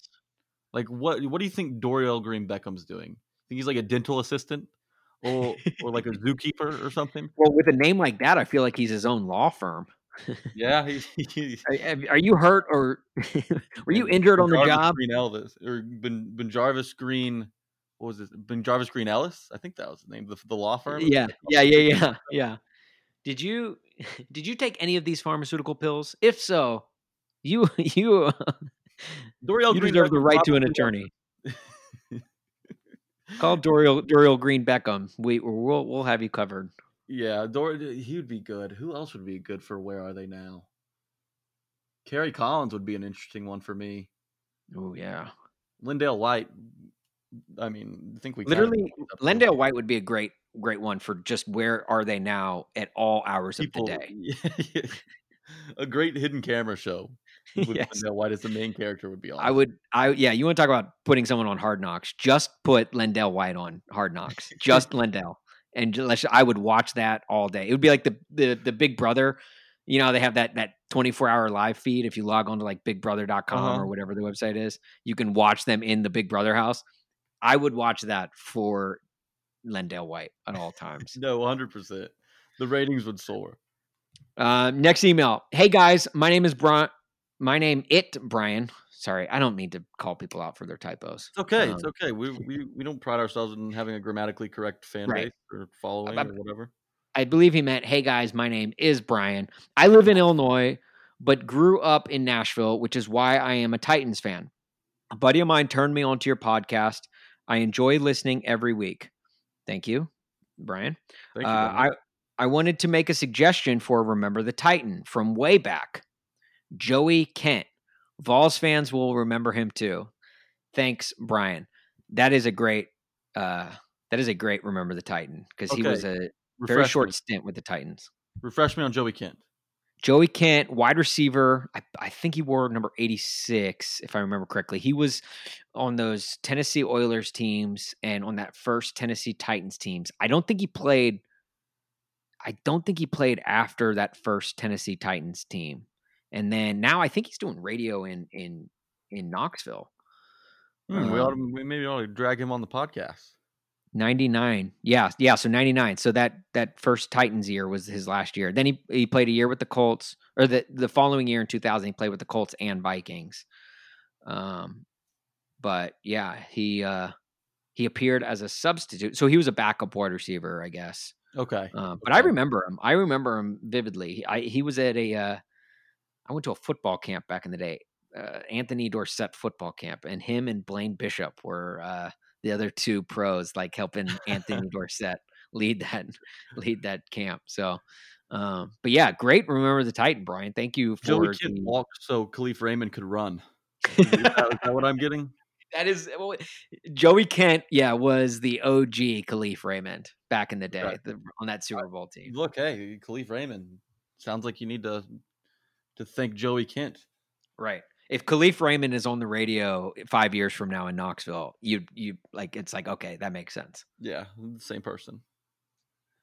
Like what? What do you think Dorial Green Beckham's doing? Think he's like a dental assistant, or or like a zookeeper or something? Well, with a name like that, I feel like he's his own law firm. Yeah, he, he, Are, are you hurt or were you injured on the job? Green Elvis or Ben, BenJarvus Green. What was it? BenJarvus Green Ellis. I think that was the name. The, the law firm. Yeah, yeah, yeah, yeah, yeah. Did you did you take any of these pharmaceutical pills? If so, you you uh, Dorial you Green deserve the right to an attorney. Call Dorial Dorial Green Beckham. We we'll we'll have you covered. Yeah, Dor- he would be good. Who else would be good for Where Are They Now? Kerry Collins would be an interesting one for me. Oh yeah, LenDale White. I mean, I think we literally, Lendale White would be a great great one for just where are they now at all hours people. of the day. a great hidden camera show Yes. LenDale White as the main character would be awesome. I would, I yeah. You want to talk about putting someone on Hard Knocks? Just put LenDale White on Hard Knocks. Just LenDale, and ju- let's- I would watch that all day. It would be like the the the Big Brother. You know, they have that that twenty four hour live feed. If you log on to like BigBrother.com Uh-huh. or whatever the website is, you can watch them in the Big Brother house. I would watch that for LenDale White at all times. No, 100%. The ratings would soar. Uh, next email. Hey guys, my name is Brian. My name it Brian. Sorry, I don't mean to call people out for their typos. It's okay. it's Um, okay. We, we we don't pride ourselves in having a grammatically correct fan Right. base or following I'm- or whatever. I believe he meant, "Hey guys, my name is Brian. I live in Illinois, but grew up in Nashville, which is why I am a Titans fan. A buddy of mine turned me onto your podcast. I enjoy listening every week. Thank you, Brian. Thank you. Uh, I I wanted to make a suggestion for Remember the Titan from way back. Joey Kent. Vols fans will remember him too. Thanks, Brian. That is a great uh that is a great Remember the Titan because he was a very short Me. stint with the Titans. Refresh me on Joey Kent. Joey Kent, wide receiver. I, I think he wore number 86, if I remember correctly. He was on those Tennessee Oilers teams and on that first Tennessee Titans teams. I don't think he played. I don't think he played after that first Tennessee Titans team. And then now I think he's doing radio in in in Knoxville. Hmm, we ought to, Um, we maybe ought to drag him on the podcast. 99. Yeah, yeah, so 99. So that that first Titans year was his last year. Then he he played a year with the Colts or the the following year in 2000 he played with the Colts and Vikings. Um but yeah, he uh he appeared as a substitute. So he was a backup wide receiver, I guess. Okay. Um, but I remember him. I remember him vividly. He- I he was at a uh I went to a football camp back in the day. Uh, Anthony Dorsett football camp and him and Blaine Bishop were uh the other two pros like helping Anthony Dorsett lead that lead that camp. So um but yeah, great remember the Titan, Brian. Thank you for Joey the- walked so Kalif Raymond could run. Is that, is that what I'm getting? That is well, Joey Kent, yeah, was the OG Kalif Raymond back in the day Right. the, on that Super Bowl team. Look, hey, Kalif Raymond. Sounds like you need to to thank Joey Kent. Right. If Kalif Raymond is on the radio five years from now in Knoxville, you you like it's like okay, that makes sense. Yeah, the same person.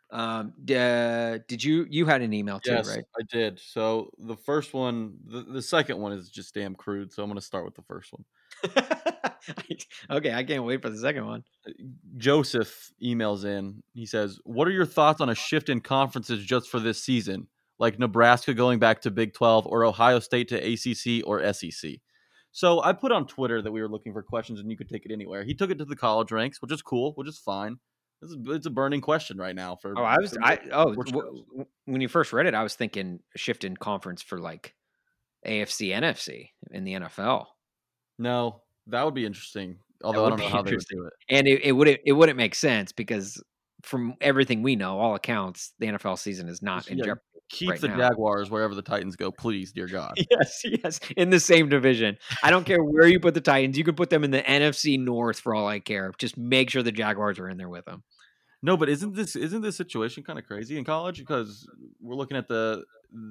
Um, uh, did you you had an email too, yes, right? I did. So the first one, the, the second one is just damn crude. So I'm going to start with the first one. okay, I can't wait for the second one. Uh, Joseph emails in. He says, "What are your thoughts on a shift in conferences just for this season, like Nebraska going back to Big 12 or Ohio State to ACC or SEC?" So I put on Twitter that we were looking for questions and you could take it anywhere. He took it to the college ranks, which is cool, which is fine. It's a, it's a burning question right now for. Oh, I was I oh w- when you first read it, I was thinking shift in conference for like AFC, NFC in the NFL, No, that would be interesting. Although I don't know how they would do it. and it, it wouldn't it wouldn't make sense because from everything we know, all accounts, the NFL season is not in jeopardy. Keep right the now. Jaguars wherever the Titans go, please, dear God. Yes, yes, in the same division. I don't care where you put the Titans. You can put them in the NFC North for all I care. Just make sure the Jaguars are in there with them. No, but isn't this isn't this situation kind of crazy in college? Because we're looking at the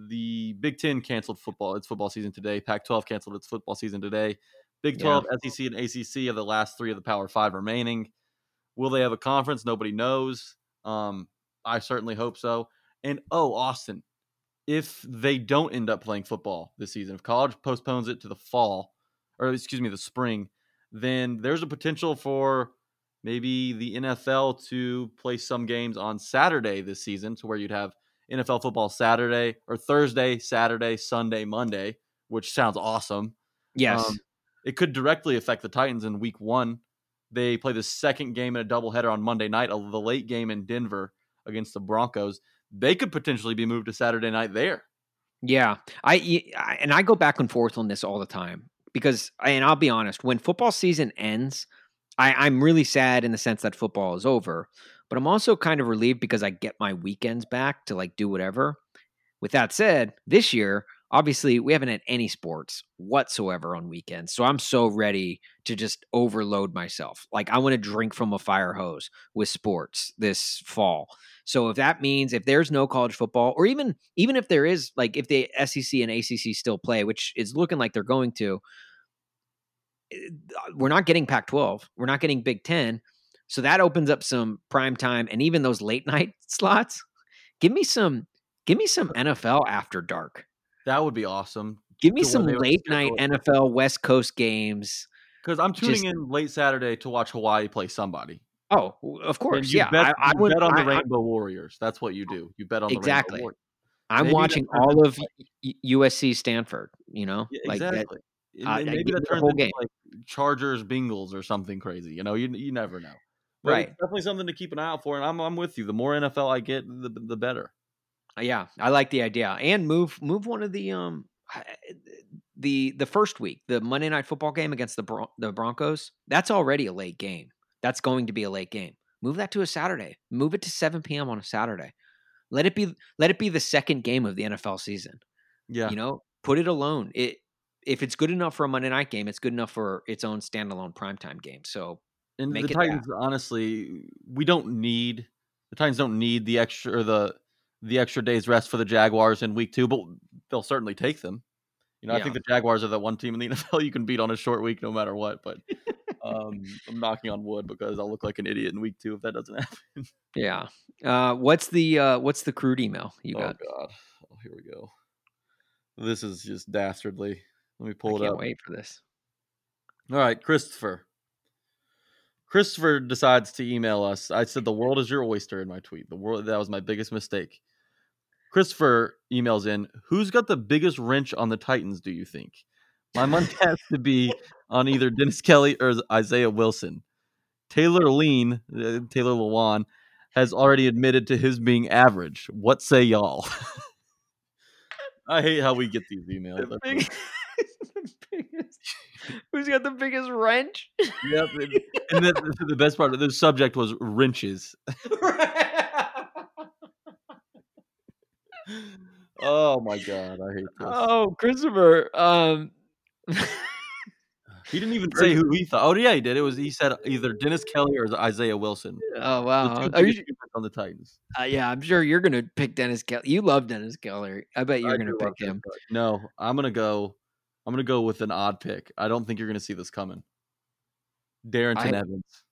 the Big Ten canceled football. It's football season today. Pac-12 canceled its football season today. Big Yeah. 12, SEC, and ACC are the last three of the Power Five remaining. Will they have a conference? Nobody knows. Um, I certainly hope so. And oh, Austin, if they don't end up playing football this season, if college postpones it to the fall, or excuse me, the spring, then there's a potential for maybe the NFL to play some games on Saturday this season, to where you'd have NFL football Saturday or Thursday, Saturday, Sunday, Monday, which sounds awesome. Yes. Um, it could directly affect the Titans in week one. They play the second game in a doubleheader on Monday night, the late game in Denver against the Broncos. They could potentially be moved to Saturday night there. Yeah, I, I- and I go back and forth on this all the time because, and I'll be honest, when football season ends, I, I'm really sad in the sense that football is over, but I'm also kind of relieved because I get my weekends back to like do whatever. With that said, this year, obviously, we haven't had any sports whatsoever on weekends, so I'm so ready to just overload myself. Like I want to drink from a fire hose with sports this fall. So if that means if there's no college football, or even even if there is, like if the SEC and ACC still play, which is looking like they're going to, eh, we're not getting Pac-12, we're not getting Big Ten, so that opens up some prime time and even those late night slots. Give me some, give me some NFL after dark. That would be awesome. Give me some late night. NFL West Coast games. Because I'm tuning Just- in late Saturday to watch Hawaii play somebody. Oh, of course, yeah. bet, I, I would. bet on the I, I- Rainbow Warriors. That's what you do. You bet on the Exactly. Rainbow Warriors. I'm maybe watching all of Y- USC Stanford. You know, Yeah, like that. exactly. And uh, maybe that the turns whole into game. like Chargers Bengals or something crazy. You know, you you never know. But Right. Definitely something to keep an eye out for. And I'm I'm with you. The more NFL I get, the the better. Uh, Yeah, I like the idea. And move move one of the um the the first week, the Monday night football game against the Bron- the Broncos. That's already a late game. That's going to be a late game. Move that to a Saturday. Move it to 7 p.m. on a Saturday. Let it be let it be the second game of the NFL season. Yeah. You know, put it alone. It if it's good enough for a Monday night game, it's good enough for its own standalone primetime game. So and the it that. Titans, honestly, we don't need the Titans don't need the extra or the the extra days rest for the Jaguars in week two, but they'll certainly take them. You know, I think the Jaguars are the one team in the NFL you can beat on a short week no matter what. But um, I'm knocking on wood because I'll look like an idiot in week two if that doesn't happen. yeah. Uh, what's the uh, what's the crude email you oh got? God. Oh, here we go. This is just dastardly. Let me I pull it can't up. wait for this. All right, Christopher. Christopher decides to email us. I said the world is your oyster in my tweet. The world that was my biggest mistake. Christopher emails in, who's got the biggest wrench on the Titans, do you think? My money has to be on either Dennis Kelly or Isaiah Wilson. Taylor Lean, uh, Taylor Lewan, has already admitted to his being average. What say y'all? I hate how we get these emails. The big- the biggest- Who's got the biggest wrench? Yep. And, and the, the best part of the subject was wrenches. Oh my god, I hate this. oh, Christopher. Um, he didn't even say who he thought. Oh yeah, he did. It was he said either Dennis Kelly or Isaiah Wilson. oh wow. Are you, on the Titans. uh, yeah, I'm sure you're gonna pick Dennis Kelly. You love Dennis Kelly. I bet you're I gonna pick him. No, I'm gonna go. I'm gonna go with an odd pick. I don't think you're gonna see this coming. Darrington I- Evans.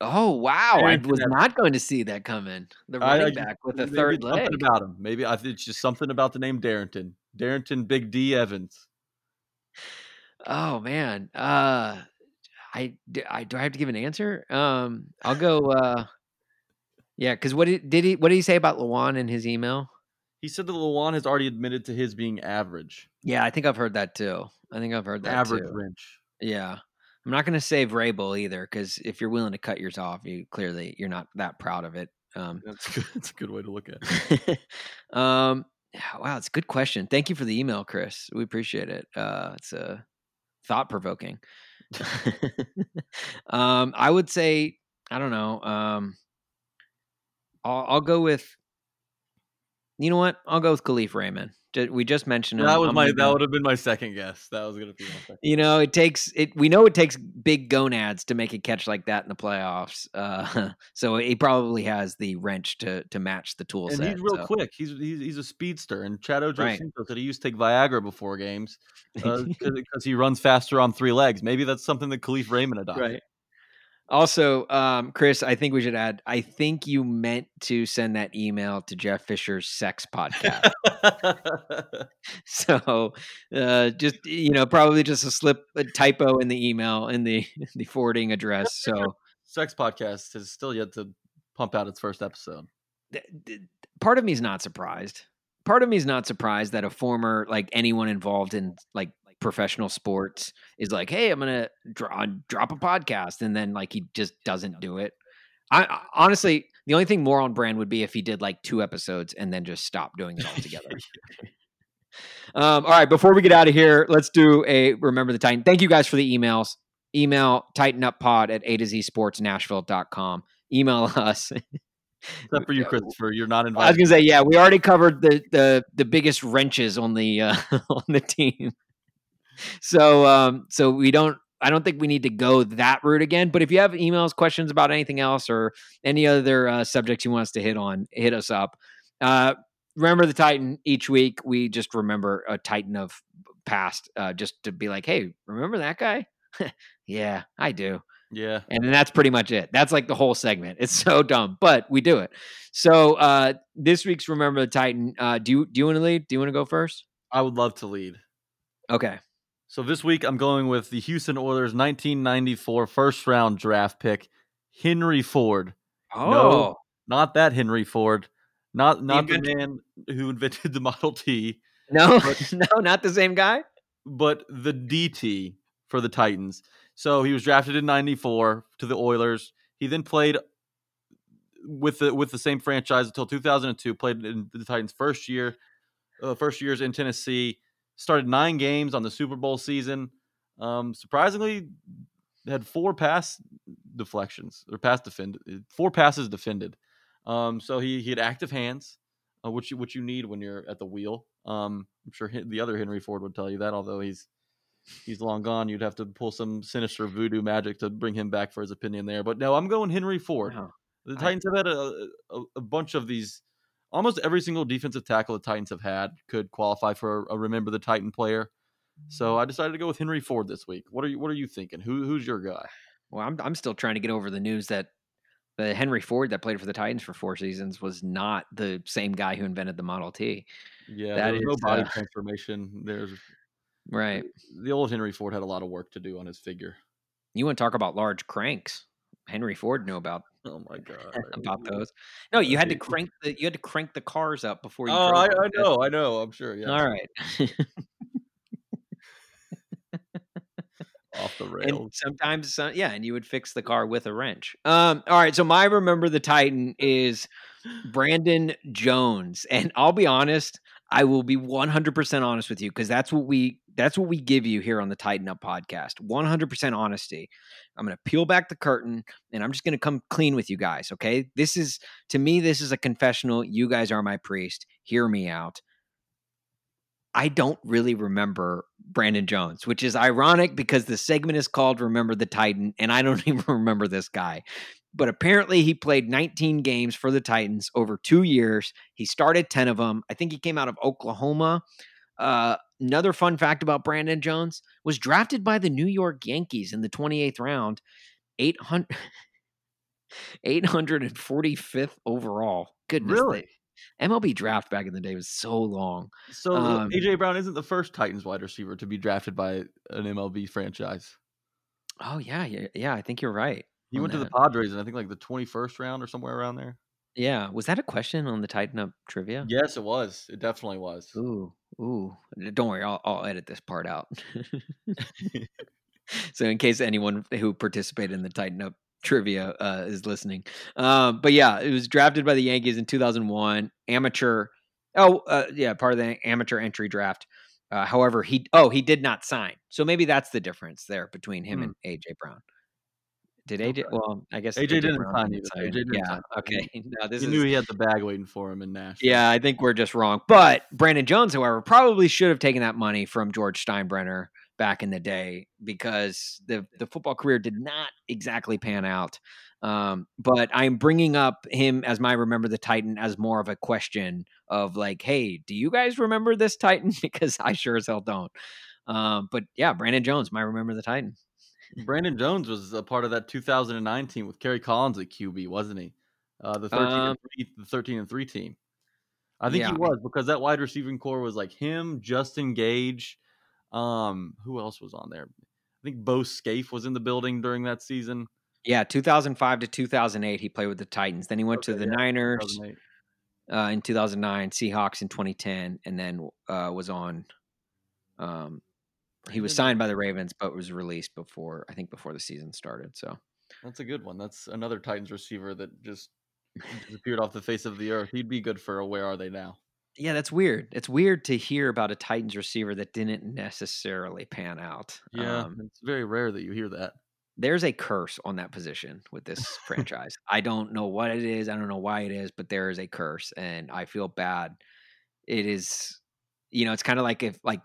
Oh wow, I was not going to see that coming. The I- I running back with a third leg. Something about him. Maybe I it's just something about the name Darrington. Darrington Big D Evans. Oh man. Uh I do I have to give an answer? Um I'll go uh Yeah, cuz what did, did he what did he say about Lewan in his email? He said that Lewan has already admitted to his being average. Yeah, I think I've heard that too. I think I've heard that average too. wrench. Yeah. I'm not going to say Vrabel either because if you're willing to cut yours off, you clearly you're not that proud of it. Um, That's good. That's a good way to look at it. um, wow, it's a good question. Thank you for the email, Chris. We appreciate it. Uh, it's uh, thought provoking. um, I would say I don't know. Um, I'll, I'll go with. You know what? I'll go with Kalif Raymond. We just mentioned him. That was I'm my. That go- would have been my second guess. That was gonna be my second. you know, it takes it. We know it takes big gonads to make a catch like that in the playoffs. Uh, so he probably has the wrench to to match the tool And set. he's real so. quick. He's, he's he's a speedster. And Chad Ochocinco Right. said he used to take Viagra before games because he runs faster on three legs. Maybe that's something that Kalif Raymond adopted. Right. Also, um, Chris, I think we should add. I think you meant to send that email to Jeff Fisher's sex podcast. so, uh, just you know, probably just a slip, a typo in the email in the the forwarding address. So, Sex podcast has still yet to pump out its first episode. part of me is not surprised. Part of me is not surprised that a former like anyone involved in like professional sports is like, "Hey, I'm gonna draw, drop a podcast," and then like he just doesn't do it. I, I honestly, the only thing more on brand would be if he did like two episodes and then just stopped doing it altogether. um, all right, before we get out of here, let's do a remember the Titan. Thank you guys for the emails. Email titanuppod at a to z sports nashville.com. Email us Except for you, Christopher. You're not invited. I was gonna say, yeah, we already covered the the the biggest wrenches on the uh, on the team. So um, so we don't. I don't think we need to go that route again. But if you have emails, questions about anything else, or any other uh, subjects you want us to hit on, hit us up. Uh, remember the Titan each week. We just remember a Titan of past, uh, just to be like, hey, remember that guy? yeah, I do. yeah. And then that's pretty much it. That's like the whole segment. It's so dumb, but we do it. So uh this week's Remember the Titan. Uh do you do you want to lead? Do you want to go first? I would love to lead. Okay. So this week I'm going with the Houston Oilers 1994 first round draft pick, Henry Ford. Oh. Not that Henry Ford. Not not the inventor. man who invented the Model T, No, But- no, not the same guy. but the DT for the Titans. So he was drafted in 94 to the Oilers. He then played with the with the same franchise until 2002, played in the Titans first year uh, first years in Tennessee, started 9 games on the Super Bowl season. Um, surprisingly had four pass deflections or pass defend four passes defended. Um, so he he had active hands, uh, which you, which you need when you're at the wheel. Um, I'm sure the other Henry Ford would tell you that, although he's he's long gone. You'd have to pull some sinister voodoo magic to bring him back for his opinion there. But no, I'm going Henry Ford. Wow. The I- Titans have had a, a, a bunch of these. Almost every single defensive tackle the Titans have had could qualify for a, remember the Titan player. So I decided to go with Henry Ford this week. What are you What are you thinking? Who Who's your guy? Well, I'm I'm still trying to get over the news that the Henry Ford that played for the Titans for four seasons was not the same guy who invented the Model T. Yeah, That there no body uh, transformation. There's Right. the old Henry Ford had a lot of work to do on his figure. You want to talk about large cranks? Henry Ford knew about Oh my god! about those. No, you had to crank the you had to crank the cars up before you. Oh, I. I know, I know. I'm sure. Yeah, All right. off the and rails. sometimes, some, yeah, and you would fix the car with a wrench. Um. All right. So my remember the Titan is Brandon Jones, and I'll be honest. I will be 100% honest with you because that's what we that's what we give you here on the Titan Up podcast. 100% honesty. I'm going to peel back the curtain and I'm just going to come clean with you guys, okay? This is to me this is a confessional. You guys are my priest. Hear me out. I don't really remember Brandon Jones, which is ironic because the segment is called Remember the Titan and I don't even remember this guy but apparently he played 19 games for the Titans over two years. He started 10 of them. I think he came out of Oklahoma. Uh, another fun fact about Brandon Jones was drafted by the New York Yankees in the 28th round, 800, 845th overall. Goodness. Really? MLB draft back in the day was so long. So um, AJ Brown isn't the first Titans wide receiver to be drafted by an MLB franchise. Oh, yeah. Yeah. Yeah. I think you're right. He went to the. Padres in I think like the 21st round or somewhere around there. Yeah. Was that a question on the Titan Up trivia? Yes, it was. It definitely was. Ooh, ooh. Don't worry, I'll, I'll edit this part out. so in case anyone who participated in the Titan Up trivia uh, is listening, um, but yeah, it was drafted by the Yankees in 2001, amateur. Oh, uh, yeah, part of the amateur entry draft. Uh, however, he oh he did not sign, so maybe that's the difference there between him Hmm. and AJ Brown. Did AJ? Well, I guess AJ didn't sign. AJ didn't yeah. sign. Okay. No, this he is knew he had the bag waiting for him in Nashville. yeah, I think we're just wrong. But Brandon Jones, however, probably should have taken that money from George Steinbrenner back in the day because the the football career did not exactly pan out. Um, but I'm bringing up him as my remember the Titan as more of a question of like, hey, do you guys remember this Titan? because I sure as hell don't. Um, but yeah, Brandon Jones, my remember the Titan. Brandon Jones was a part of that 2009 team with Kerry Collins at QB, wasn't he? Uh, the 13 Um, and three, the 13 and three team. I think yeah. he was because that wide receiving corps was like him, Justin Gage. Um, who else was on there? I think Bo Scaife was in the building during that season. Yeah, 2005 to 2008, he played with the Titans. Then he went to the yeah, Niners. 2008. uh, in 2009, Seahawks in 2010, and then uh, was on. Um, he was signed by the Ravens, but was released before I think before the season started. So That's a good one. That's another Titans receiver that just disappeared off the face of the earth. He'd be good for a where are they now? yeah, that's weird. It's weird to hear about a Titans receiver that didn't necessarily pan out. Yeah, Um, it's very rare that you hear that. there's a curse on that position with this franchise. I don't know what it is. I don't know why it is, but there is a curse, and I feel bad. It is, you know, it's kind of like if like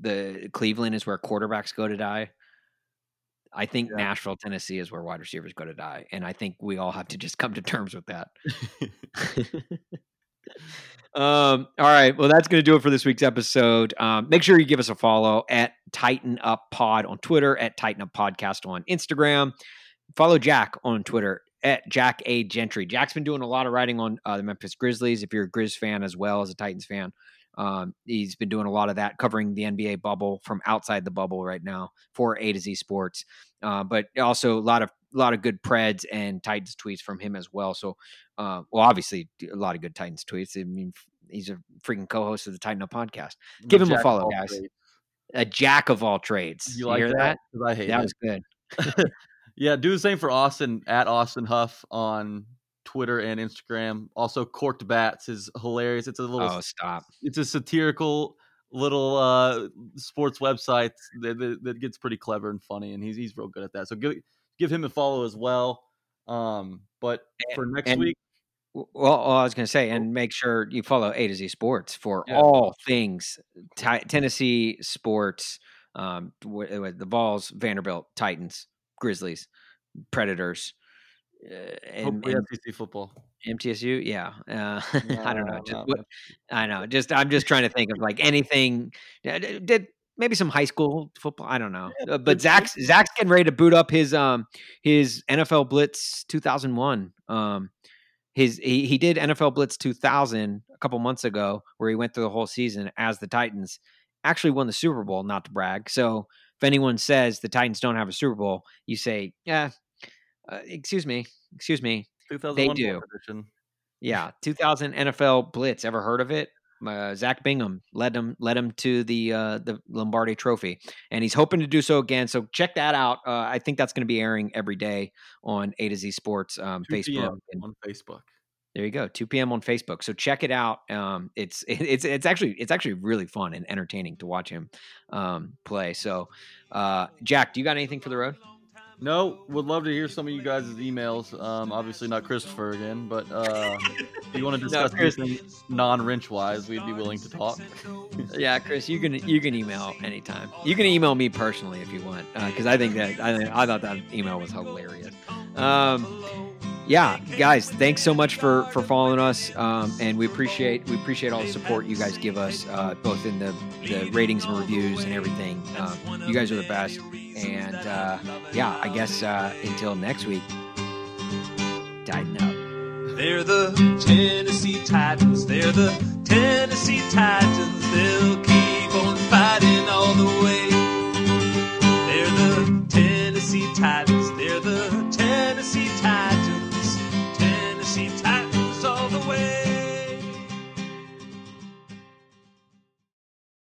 the Cleveland is where quarterbacks go to die. I think Yeah. Nashville, Tennessee is where wide receivers go to die, and I think we all have to just come to terms with that. um, all right. Well, that's going to do it for this week's episode. Um, make sure you give us a follow at Titan Up Pod on Twitter, at Titan Up Podcast on Instagram. Follow Jack on Twitter at Jack A Gentry. Jack's been doing a lot of writing on uh, the Memphis Grizzlies. If you're a Grizz fan as well as a Titans fan, um, he's been doing a lot of that, covering the NBA bubble from outside the bubble right now for A to Z Sports. Uh, but also a lot of a lot of good Preds and Titans tweets from him as well. So, uh, well, obviously a lot of good Titans tweets. I mean, he's a freaking co-host of the Titan Up podcast. Give him a follow, guys. trades. A jack of all trades. You like hear that? that? I hate That it. was good. Yeah, do the same for Austin at Austin Huff on Twitter and Instagram. Also, Corked Bats is hilarious. It's a little, Oh, stop. it's a satirical little uh sports website that, that, that gets pretty clever and funny, and he's he's real good at that. So give give him a follow as well. Um, but for next and- week, Well, well, I was going to say, and make sure you follow A to Z Sports for Yeah. all things Ti- Tennessee sports. Um, w- w- the Vols, Vanderbilt, Titans, Grizzlies, Predators, and, hopefully and football. MTSU. Yeah, uh, I don't know. Just no, what, I know. Just I'm just trying to think of like anything. uh, Did maybe some high school football? I don't know. Uh, but Zach's Zach's getting ready to boot up his um his NFL Blitz 2001. Um, his he, he did NFL Blitz 2000 a couple months ago where he went through the whole season as the Titans. Actually won the Super Bowl, not to brag. So if anyone says the Titans don't have a Super Bowl, you say, yeah, uh, excuse me, excuse me. 2001 do. edition. Yeah, 2000 NFL Blitz. Ever heard of it? Uh, Zach Bingham led him led him to the uh, the Lombardi Trophy, and he's hoping to do so again. So check that out. Uh, I think that's going to be airing every day on A to Z Sports um, 2 Facebook. and- on Facebook. there you go, 2 p.m. on Facebook. So check it out. Um, it's it's it's actually it's actually really fun and entertaining to watch him um, play. So, uh, Jack, do you got anything for the road? No, would love to hear some of you guys' emails. Um, obviously not Christopher again, but uh, if you want to discuss Chris. anything non-wrench wise, we'd be willing to talk. Yeah, Chris, you can you can email anytime. You can email me personally if you want, because I think that I I thought that email was hilarious. Um, yeah, guys, thanks so much for for following us, um, and we appreciate we appreciate all the support you guys give us, uh, both in the the ratings and reviews and everything. Um, you guys are the best, and uh, yeah, I guess uh, until next week, titan up. They're the Tennessee Titans. They're the Tennessee Titans. They'll keep on fighting all the way. They're the Tennessee Titans.